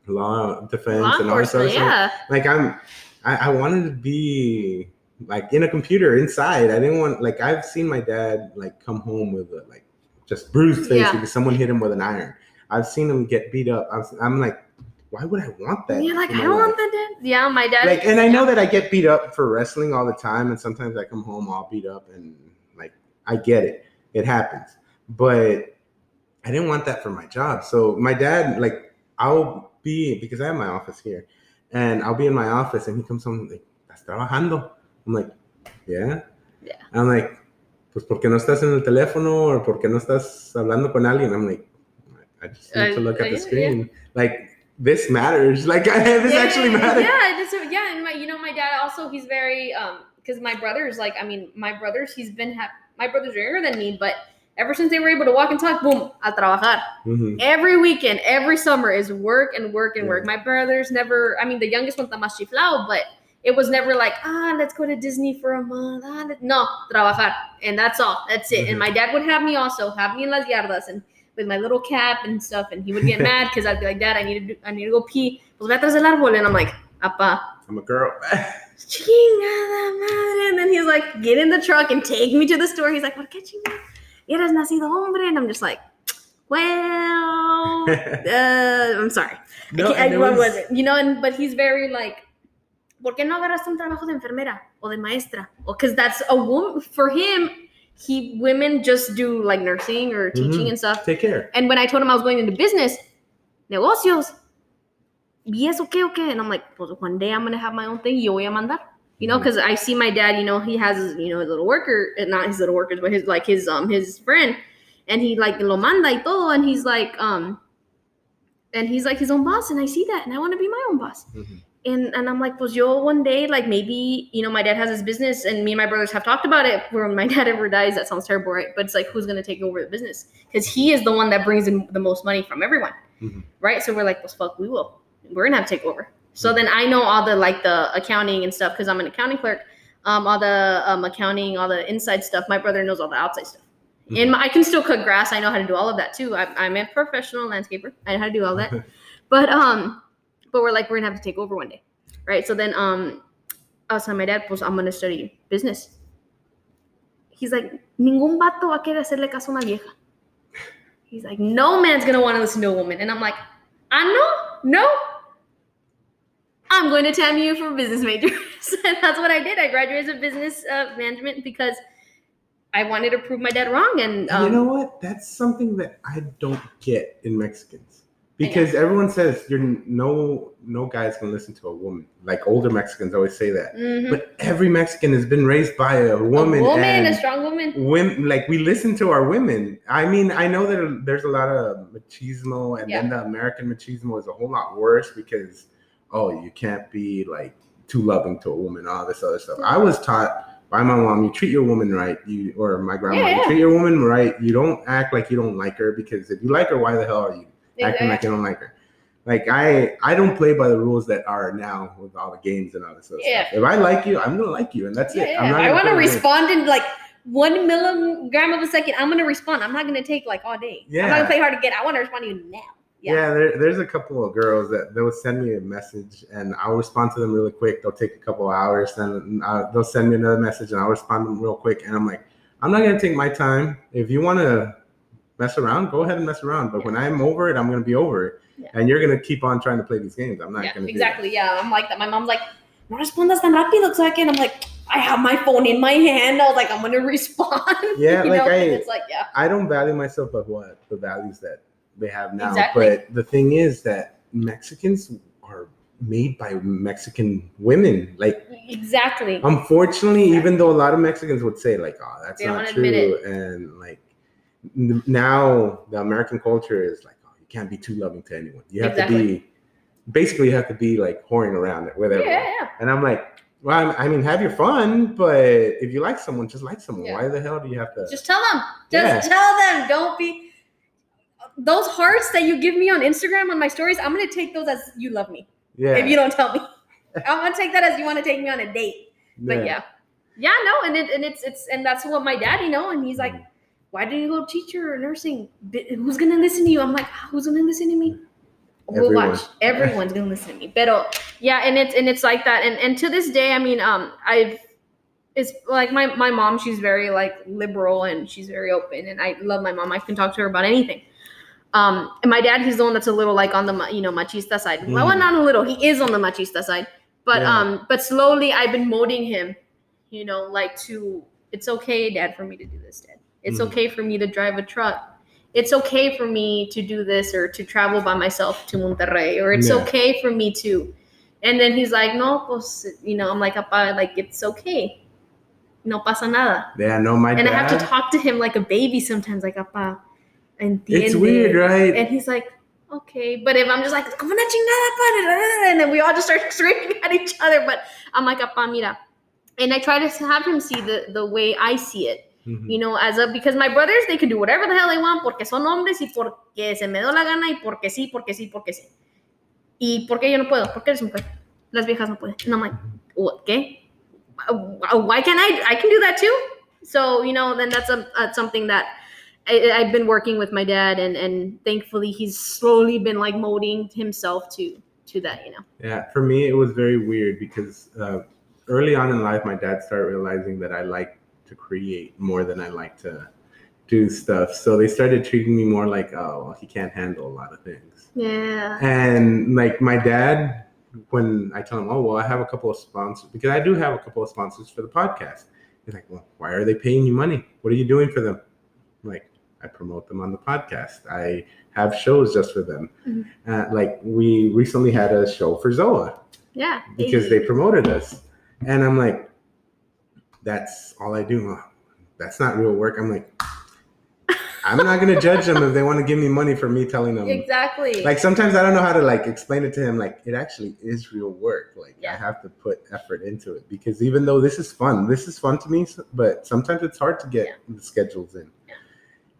A: law defense
B: Law
A: and all that stuff.
B: yeah.
A: Like I'm, I, I wanted to be like in a computer inside. I didn't want like I've seen my dad like come home with a like just bruised face
B: Yeah.
A: because someone hit him with an iron. I've seen him get beat up. I'm, I'm like, why would I want that?
B: You're like, I don't want
A: life?
B: that. Dad. Yeah, my dad.
A: Like, and I know that I get beat up for wrestling all the time, and sometimes I come home all beat up, and like I get it, it happens. But I didn't want that for my job. So my dad, like, I'll be because I have my office here, and I'll be in my office, and he comes home like, "Estás trabajando?" I'm like, "Yeah."
B: Yeah.
A: I'm like, "Pues por qué no estás en el teléfono, or por qué no estás hablando con alguien?" I'm like, "I just need to
B: Uh,
A: look
B: uh,
A: at the
B: yeah,
A: screen." Like this matters. Like this
B: yeah,
A: actually matters.
B: Yeah, this, yeah, and my, you know, my dad also he's very um because my brothers like I mean my brothers he's been ha- my brothers are younger than me, but ever since they were able to walk and talk, boom, a trabajar.
A: Mhm.
B: Every weekend, every summer is work and work and work. My brothers never. I mean, the youngest one está más chiflado, but it was never like ah let's go to Disney for a month. Ah, no, trabajar, and that's all. That's it.
A: Mhm.
B: And my dad would have me also have me in las yardas and with my little cap and stuff, and he would get mad because I'd be like, Dad, I need to do, I need to go pee. Pues ve atrás del árbol, and I'm like, Apa,
A: I'm a girl.
B: chingada madre. And then he's like, get in the truck and take me to the store. He's like, ¿por qué chingada? Eres nacido hombre. And I'm just like, well, uh, I'm sorry.
A: no,
B: I,
A: it
B: what
A: was-
B: was it? You know, and but he's very like, ¿por qué no agarraste un trabajo de enfermera o de maestra? Because that's a woman for him. He women just do like nursing or teaching
A: Mhm.
B: and stuff.
A: Take care.
B: And when I told him I was going into business, negocios, ¿y eso qué o qué? And I'm like, pues one day I'm gonna have my own thing. Yo voy a mandar. You know, because I see my dad. You know, he has his, you know his little worker, not his little workers, but his like his um his friend, and he like lo manda y todo, and he's like um, and he's like his own boss, and I see that, and I want to be my own boss.
A: Mhm.
B: And and I'm like, pues yo one day, like maybe you know, my dad has his business, and me and my brothers have talked about it. Where when my dad ever dies, that sounds terrible, right? But it's like, who's gonna take over the business? Because he is the one that brings in the most money from everyone,
A: Mhm.
B: right? So we're like, well, fuck, we will. We're gonna have to take over. So then I know all the like the accounting and stuff because I'm an accounting clerk. Um, all the um, accounting, all the inside stuff. My brother knows all the outside stuff. And I can still cut grass. I know how to do all of that too. I, I'm a professional landscaper. I know how to do all that. But um, but we're like we're gonna have to take over one day, right? So then um, I was telling my dad, pues I'm gonna study business. He's like, ningún vato va a querer hacerle caso a una vieja. He's like, no man's gonna want to listen to a woman, and I'm like, I know, no. I'm going to TAMU for business majors, and that's what I did. I graduated as a business uh, management because I wanted to prove my dad wrong, and um,
A: you know what? That's something that I don't get in Mexicans because everyone says you're no no guy's gonna listen to a woman. Like older Mexicans always say that,
B: mhm.
A: but every Mexican has been raised by a woman.
B: a woman,
A: and
B: a strong woman.
A: women like we listen to our women. I mean, I know that there's a lot of machismo, and then the American machismo is a whole lot worse because oh, you can't be like too loving to a woman, all this other stuff. I was taught by my mom, you treat your woman right, you or my grandma,
B: Yeah,
A: you treat your woman right. You don't act like you don't like her because if you like her, why the hell are you acting like you don't like her? Like I, I don't play by the rules that are now with all the games and all this other
B: Yeah.
A: stuff. If I like you, I'm gonna like you, and that's
B: Yeah,
A: it.
B: yeah.
A: I'm not
B: I
A: gonna
B: want to
A: play the game.
B: respond in like one milligram of a second. I'm to respond. I'm not to take like all day. Yeah. I'm not to play hard to get. I want to respond to you now.
A: Yeah,
B: Yeah.
A: there, there's a couple of girls that they'll send me a message and I'll respond to them really quick. They'll take a couple of hours, then uh, they'll send me another message and I'll respond to them real quick. And I'm like, I'm not gonna take my time. If you want to mess around, go ahead and mess around. But when I'm over it, I'm gonna be over it.
B: Yeah.
A: And you're gonna keep on trying to play these games. I'm not
B: Yeah,
A: gonna
B: exactly. Yeah, I'm like that. My mom's like, no respondas tan rápido, second. I'm like, I have my phone in my hand. I was like, I'm going to respond.
A: Yeah,
B: you
A: like
B: know?
A: I-
B: And it's like, yeah.
A: I don't value myself but what the values that they have now.
B: Exactly.
A: But the thing is that Mexicans are made by Mexican women. Like
B: Exactly.
A: Unfortunately, even though a lot of Mexicans would say like, "Oh, that's
B: They
A: not true," and like n- now the American culture is like, "Oh, you can't be too loving to anyone. You have to be, basically, you have to be like whoring around it with
B: Yeah, yeah, yeah.
A: And I'm like, "Well, I mean, have your fun, but if you like someone, just like someone.
B: Yeah.
A: Why the hell do you have to?"
B: Just tell them. Just
A: Yeah.
B: tell them. Don't be. Those hearts that you give me on Instagram on my stories, I'm gonna take those as you love me.
A: yeah,
B: If you don't tell me, I'm gonna take that as you want to take me on a date. But yeah, yeah, no, and it and it's it's and that's what my daddy know, and he's like,
A: Mm.
B: why didn't you go teacher or nursing? Who's gonna listen to you? I'm like, who's gonna listen to me? We'll watch. Everyone's gonna listen to me. But yeah, and it's and it's like that. And and to this day, I mean, um, I've it's like my my mom. She's very like liberal and she's very open, and I love my mom. I can talk to her about anything. Um, and my dad, he's the one that's a little like on the you know machista side. Well,
A: Mhm.
B: not a little. He is on the machista side, but
A: Yeah.
B: um, but slowly I've been molding him. You know, like to it's okay, Dad, for me to do this, Dad. It's
A: Mhm.
B: okay for me to drive a truck. It's okay for me to do this or to travel by myself to Monterrey, or it's
A: Yeah.
B: okay for me to. And then he's like, no, pues, you know, I'm like, Apa, like it's okay. No pasa nada.
A: yeah, no, my
B: And
A: dad.
B: I have to talk to him like a baby sometimes, like, Apa, entiende.
A: it's weird, right?
B: And he's like, okay. But if I'm just like, como una chingada, and then we all just start screaming at each other. But I'm like, apa, mira. And I try to have him see the, the way I see it,
A: Mhm.
B: you know, as a, because my brothers, they can do whatever the hell they want porque son hombres y porque se me dio la gana y porque sí, porque sí, porque sí. Y porque yo no puedo, porque eres mujer. Las viejas no pueden. And I'm like, what, ¿qué? Why can't I? I can do that too. So, you know, then that's a, uh, something that I, I've been working with my dad, and and thankfully he's slowly been like molding himself to to that. You know.
A: Yeah, for me, it was very weird because uh, early on in life, my dad started realizing that I like to create more than I like to do stuff. So they started treating me more like, oh, well, he can't handle a lot of things.
B: Yeah.
A: And like my dad, when I tell him, oh, well, I have a couple of sponsors, because I do have a couple of sponsors for the podcast. He's like, well, why are they paying you money? What are you doing for them? I'm like, I promote them on the podcast. I have shows just for them.
B: Mhm.
A: Uh, like we recently had a show for Zoa
B: Yeah.
A: because they promoted us. And I'm like, that's all I do. That's not real work. I'm like, I'm not gonna judge them if they want to give me money for me telling them.
B: Exactly.
A: Like sometimes I don't know how to like explain it to him. Like it actually is real work. Like I have to put effort into it because even though this is fun, this is fun to me. But sometimes it's hard to get
B: Yeah.
A: the schedules in.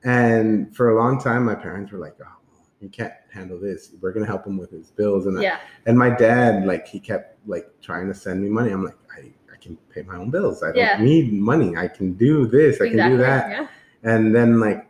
A: And for a long time, my parents were like, "Oh, you can't handle this. We're gonna help him with his bills." And I-
B: yeah.
A: and my dad, like, he kept like trying to send me money. I'm like, I, I can pay my own bills. I don't
B: Yeah.
A: need money. I can do this. I can do that.
B: Yeah.
A: And then like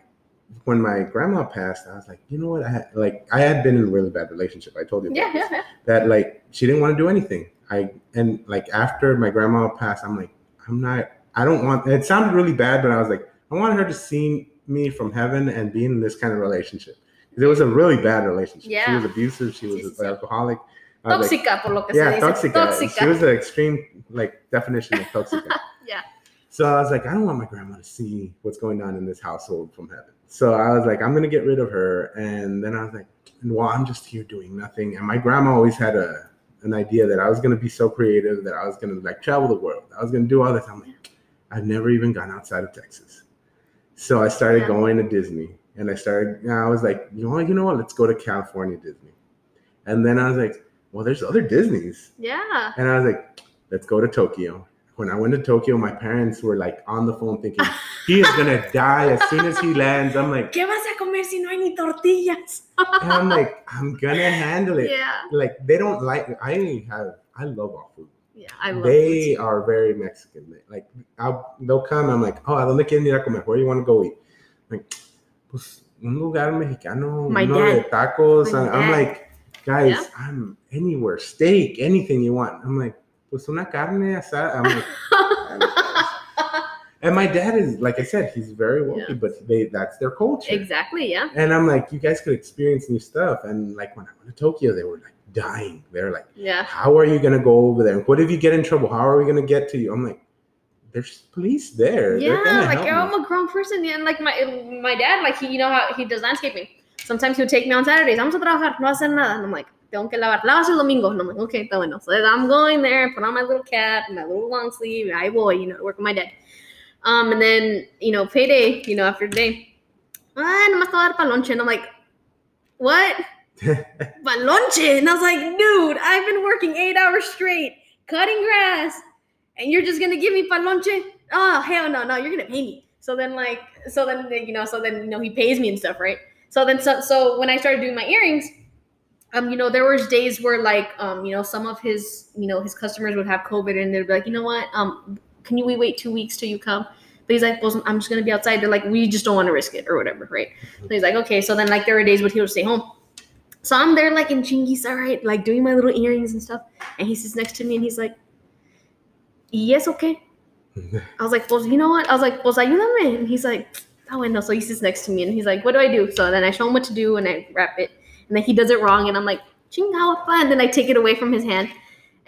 A: when my grandma passed, I was like, you know what? I had, like I had been in a really bad relationship. I told you
B: Yeah.
A: this.
B: Yeah. Yeah.
A: that like she didn't want to do anything. I and like after my grandma passed, I'm like, I'm not. I don't want. It sounded really bad, but I was like, I wanted her to see me from heaven and being in this kind of relationship. It was a really bad relationship. She was abusive. She was
B: Sí, sí,
A: an alcoholic. I was like,
B: por lo que
A: yeah,
B: se dice.
A: toxic.
B: Tóxica.
A: She was the extreme like definition of toxic.
B: Yeah.
A: So I was like, I don't want my grandma to see what's going on in this household from heaven. So I was like, I'm gonna get rid of her. And then I was like, well, I'm just here doing nothing. And my grandma always had a an idea that I was gonna be so creative that I was gonna like travel the world. I was gonna do all this. I'm like, I've never even gone outside of Texas. So I started
B: Yeah.
A: going to Disney, and I started. I was like, you know, what, you know what? Let's go to California Disney. And then I was like, well, there's other Disneys.
B: Yeah.
A: And I was like, let's go to Tokyo. When I went to Tokyo, my parents were like on the phone thinking, he is gonna die as soon as he lands. I'm like,
B: ¿Qué vas a comer si no hay ni tortillas?
A: and I'm like, I'm gonna handle it.
B: Yeah.
A: Like they don't like I have I love all food.
B: Yeah. I love
A: they are very Mexican. Like I'll, they'll come, I'm like, oh, ¿a dónde quieren ir a comer? Where do you want to go eat? Like, pues un lugar mexicano,
B: My
A: uno de tacos.
B: My
A: I'm
B: dad.
A: like, guys,
B: Yeah.
A: I'm anywhere, steak, anything you want. I'm like, pues una carne asada. I'm like, and my dad is like I said, he's very wealthy,
B: Yeah.
A: but they that's their culture.
B: exactly. Yeah.
A: And I'm like, you guys could experience new stuff. And like when I went to Tokyo, they were like dying. They're like,
B: Yeah.
A: how are you gonna go over there? What if you get in trouble? How are we gonna get to you? I'm like, there's police there.
B: Yeah, like I'm
A: me."
B: a grown person, yeah, and like my my dad, like he, you know how he does landscaping. Sometimes he'll take me on Saturdays. Vamos a trabajar, no hacer nada. And I'm like, tengo que lavar. Lavas el domingo. And I'm like, okay, está bueno. So I'm going there, put on my little cap, my little long sleeve. I boy, you know, work with my dad. Um, and then you know, payday, you know, after the day, ah, nomás te voy a dar pa' lonche. And I'm like, what? Lonche? And I was like, dude, I've been working eight hours straight cutting grass, and you're just gonna give me lonche? Oh hell no, no, you're gonna pay me. So then like, so then you know, so then you know he pays me and stuff, right? So then so so when I started doing my earrings, um, you know, there was days where like um, you know, some of his you know his customers would have COVID and they'd be like, you know what, um, can you we wait two weeks till you come? But he's like, well, I'm just gonna be outside. They're like, we just don't want to risk it or whatever, right? So he's like, okay. So then like there were days when he would stay home. So I'm there like in Chingy's, all right, like doing my little earrings and stuff. And he sits next to me and he's like, yes, okay. I was like, well, you know what? I was like, pues ayúdame. And he's like, oh, no. So he sits next to me and he's like, what do I do? So then I show him what to do and I wrap it. And then he does it wrong. And I'm like, chingao, and then I take it away from his hand.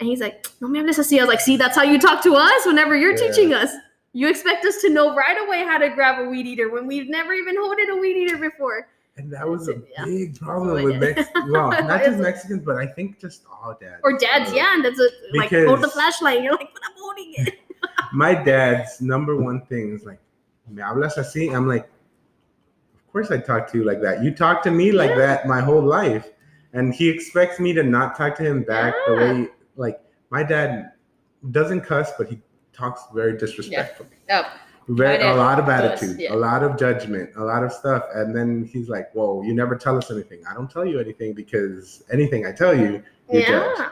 B: And he's like, no me hables así. I was like, see, that's how you talk to us whenever you're
A: Yeah.
B: teaching us. You expect us to know right away how to grab a weed eater when we've never even holded a weed eater before.
A: And that was a
B: Yeah.
A: big problem
B: So
A: with
B: it-
A: Mex- well, not just Mexicans, but I think just all dads.
B: Or dads, yeah, and that's a like hold the flashlight. You're like, but I'm holding it.
A: My dad's number one thing is like, me hablas así? I'm like, of course I talk to you like that. You talk to me like
B: Yeah.
A: that my whole life. And he expects me to not talk to him back the
B: Yeah.
A: way, like, my dad doesn't cuss, but he talks very disrespectfully. Yeah.
B: Oh,
A: Very, a lot of attitude,
B: yeah.
A: a lot of judgment, a lot of stuff. And then he's like, Whoa, you never tell us anything. I don't tell you anything because anything I tell you, you judge.
B: yeah.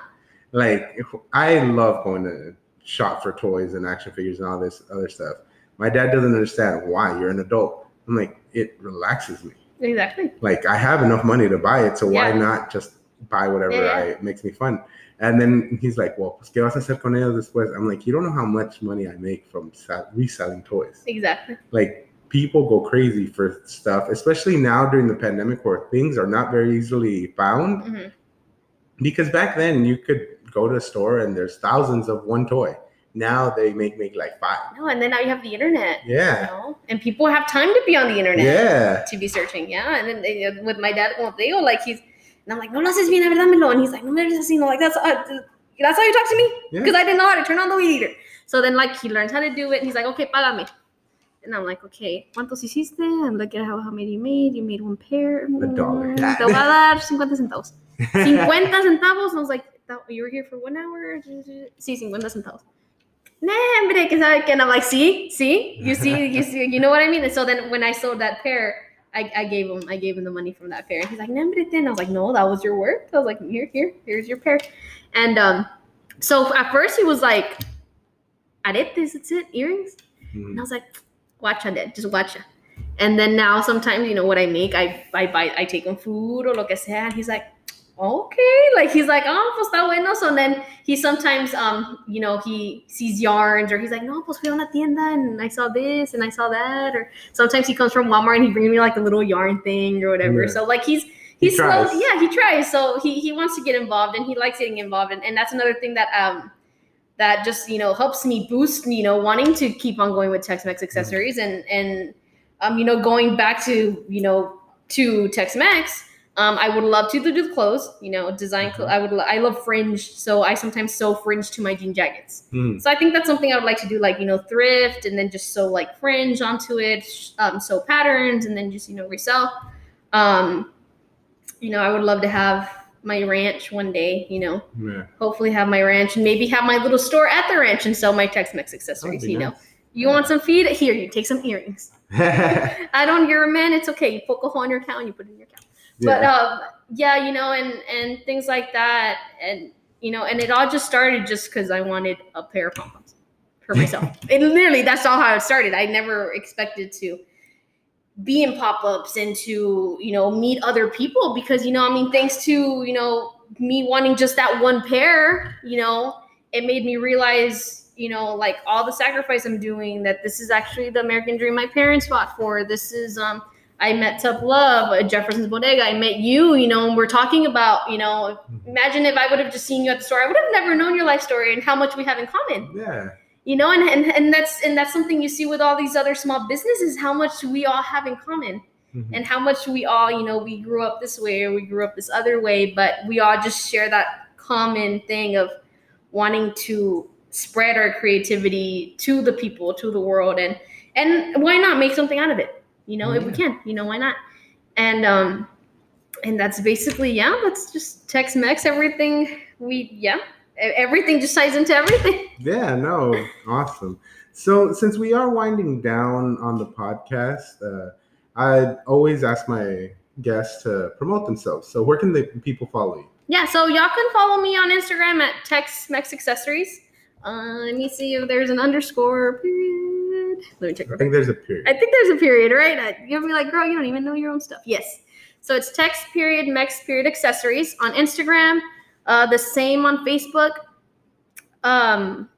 A: Like, I love going to shop for toys and action figures and all this other stuff. My dad doesn't understand why you're an adult. I'm like, it relaxes me.
B: Exactly.
A: Like, I have enough money to buy it, so why not just buy whatever
B: Yeah,
A: I makes me fun? And then he's like, Well, pues, ¿qué vas a hacer con ellos después? I'm like, You don't know how much money I make from sell- reselling toys
B: Exactly.
A: like people go crazy for stuff, especially now during the pandemic where things are not very easily found.
B: Mhm.
A: Because back then you could go to a store and there's thousands of one toy. Now they make make like five.
B: No, and then now you have the internet. You
A: Yeah.
B: know? And people have time to be on the internet
A: Yeah.
B: to be searching. Yeah. And then they, with my dad, como te digo, like he's, and I'm like, no lo haces bien, dámelo. And he's like, no me hables así, no, like that's, uh, That's how you talk to me
A: Yeah.
B: because I didn't know how to turn on the weed eater. So then like he learns how to do it. And he's like, okay, págame. And I'm like, okay, ¿cuántos hiciste? I'm looking at how, how many you made. You made one pair.
A: A dollar.
B: Mm, Te voy a dar 50 centavos. 50 centavos. I was like, "That- you were here for one hour? Sí, 50 centavos. Nah, hombre, que sabe que. And I'm like, see, see, you see, you see, you know what I mean? And so then when I sold that pair, I, I gave him, I gave him the money from that pair. And he's like, then. I was like, no, that was your work. I was like, here, here, here's your pair. And um, so at first he was like, aretes, that's it, earrings. And
A: Mhm.
B: I was like, watch on it, just watch. And then now sometimes, you know, what I make, I I buy I take him food or lo que sea. And he's like, okay. Like he's like, oh, pues está bueno. So then he sometimes um, you know, he sees yarns or he's like, no, pues fui a una tienda and I saw this and I saw that. Or sometimes he comes from Walmart and he brings me like a little yarn thing or whatever.
A: Yeah.
B: So like he's
A: He
B: he's slow,
A: tries.
B: yeah, he tries. So he he wants to get involved and he likes getting involved. And, and that's another thing that um that just you know helps me boost you know wanting to keep on going with Tex-Mex accessories and and um you know going back to you know to Tex-Mex um I would love to do the clothes you know design clo- I would lo- I love fringe so I sometimes sew fringe to my jean jackets
A: Mhm.
B: so I think that's something I would like to do like you know thrift and then just sew like fringe onto it sh- um sew patterns and then just you know resell um you know I would love to have my ranch one day you know
A: Yeah.
B: hopefully have my ranch and maybe have my little store at the ranch and sell my Tex-Mex accessories. You know, you want some feed? Here, you take some earrings. I don't. You're a man. It's okay. You poke a hole in your cow and you put it in your cow. But
A: yeah.
B: um, yeah, you know, and and things like that, and you know, and it all just started just because I wanted a pair of pom poms for myself. it literally that's all how it started. I never expected to be in pop-ups and to you know meet other people because you know i mean thanks to you know me wanting just that one pair you know it made me realize you know like all the sacrifice i'm doing that this is actually the american dream my parents fought for this is um i met tough love at jefferson's bodega. I met you you know and we're talking about you know imagine if i would have just seen you at the store. I would have never known your life story and how much we have in common.
A: Yeah.
B: you know and, and and that's and that's something you see with all these other small businesses how much we all have in common
A: Mhm.
B: and how much we all you know we grew up this way or we grew up this other way but we all just share that common thing of wanting to spread our creativity to the people to the world and and why not make something out of it you know if we can you know why not and um and that's basically yeah that's just tex-mex everything we yeah everything just ties into everything
A: Yeah, no, awesome. So, since we are winding down on the podcast, uh, I always ask my guests to promote themselves. So, where can the people follow you?
B: Yeah, so y'all can follow me on Instagram at Tex Mex Accessories. Uh, let me see if there's an underscore period. Let me check.
A: I think there's a period.
B: I think there's a period, right? I- You'll be like, girl, you don't even know your own stuff. Yes. So it's text period Mex period accessories on Instagram. Uh, the same on Facebook. Um,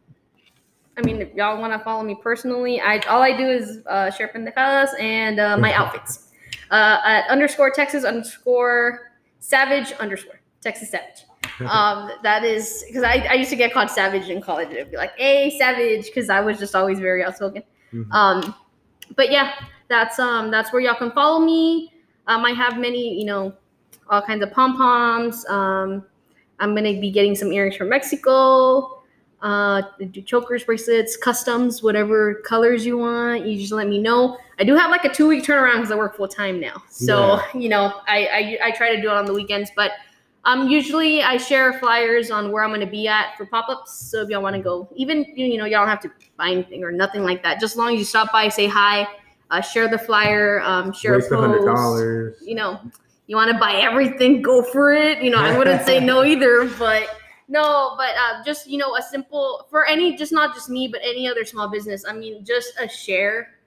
B: I mean, if y'all want to follow me personally, I all I do is uh, share pendejadas and uh, my outfits. Uh, at underscore Texas underscore Savage underscore Texas Savage. Um, that is because I, I used to get called Savage in college. It'd be like, "Hey, Savage," because I was just always very outspoken.
A: Mhm.
B: Um, but yeah, that's um that's where y'all can follow me. Um, I have many, you know, all kinds of pom poms. Um, I'm gonna be getting some earrings from Mexico. Uh, do chokers, bracelets, customs, whatever colors you want. You just let me know. I do have like a two week turnaround because I work full time now. So you know, I, I I try to do it on the weekends, but um, usually I share flyers on where I'm going to be at for pop-ups. So if y'all want to go, even you know, y'all don't have to buy anything or nothing like that. Just as long as you stop by, say hi, uh, share the flyer, um, share
A: Waste
B: a post. You know, you want to buy everything, go for it. You know, I wouldn't say no either, but no, but uh, just you know, a simple for any, just not just me, but any other small business. I mean, just a share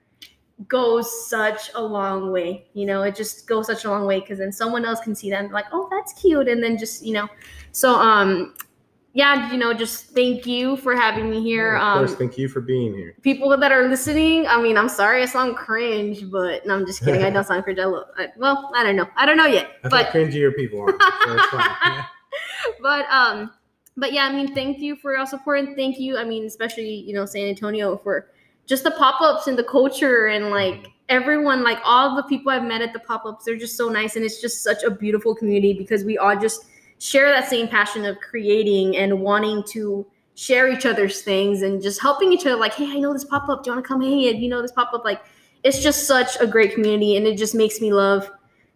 B: goes such a long way. You know, it just goes such a long way because then someone else can see them like, oh, that's cute, and then just you know, so um, yeah, you know, just thank you for having me here.
A: of
B: Um,
A: course, thank you for being here.
B: people that are listening, I mean, I'm sorry I sound cringe, but no, I'm just kidding. I don't sound cringe. I look, I, well, I don't know. I don't know yet,
A: I
B: but
A: cringier people aren't. So. Yeah.
B: but um but yeah i mean thank you for your support and thank you i mean especially you know san antonio for just the pop-ups and the culture and like everyone like all the people i've met at the pop-ups they're just so nice and it's just such a beautiful community because we all just share that same passion of creating and wanting to share each other's things and just helping each other like hey i know this pop-up do you want to come hey you know this pop-up like it's just such a great community and it just makes me love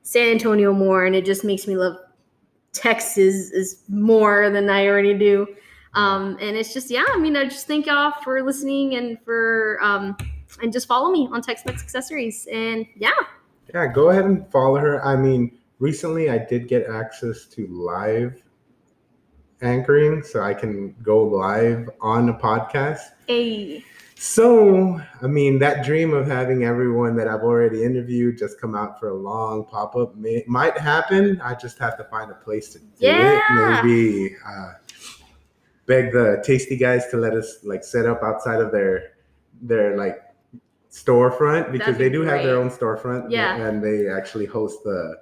B: san antonio more and it just makes me love texas is more than i already do um, and it's just yeah i mean i just thank y'all for listening and for um, and just follow me on tex-mex accessories and yeah
A: Yeah, go ahead and follow her. I mean, recently I did get access to live anchoring, so I can go live on a podcast.
B: a
A: So, I mean, that dream of having everyone that I've already interviewed just come out for a long pop up may, might happen. I just have to find a place to do
B: Yeah.
A: it. Maybe uh, beg the tasty guys to let us like set up outside of their their like storefront because
B: be
A: they do have their own storefront.
B: Yeah.
A: and they actually host the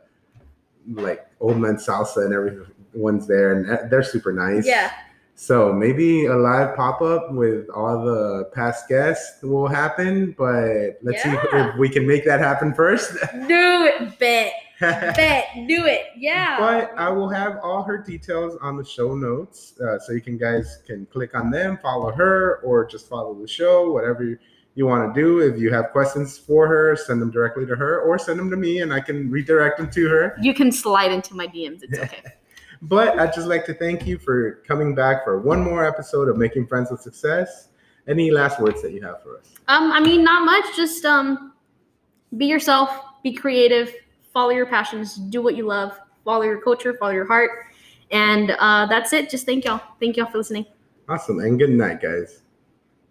A: like old man salsa and everyone's there, and uh, they're super nice.
B: yeah
A: So maybe a live pop up with all the past guests will happen, but let's see if we can make that happen first.
B: do it bet bet do it yeah But
A: I will have all her details on the show notes, uh, so you can guys can click on them, follow her, or just follow the show, whatever you, you want to do. If you have questions for her, send them directly to her, or send them to me, and I can redirect them to her.
B: you can slide into my dms it's okay
A: But I'd just like to thank you for coming back for one more episode of Making Friends with Success. Any last words that you have for us?
B: Um, I mean, not much. Just um, be yourself, be creative, follow your passions, do what you love, follow your culture, follow your heart, and uh, that's it. Just thank y'all. Thank y'all for listening.
A: Awesome. And good night, guys.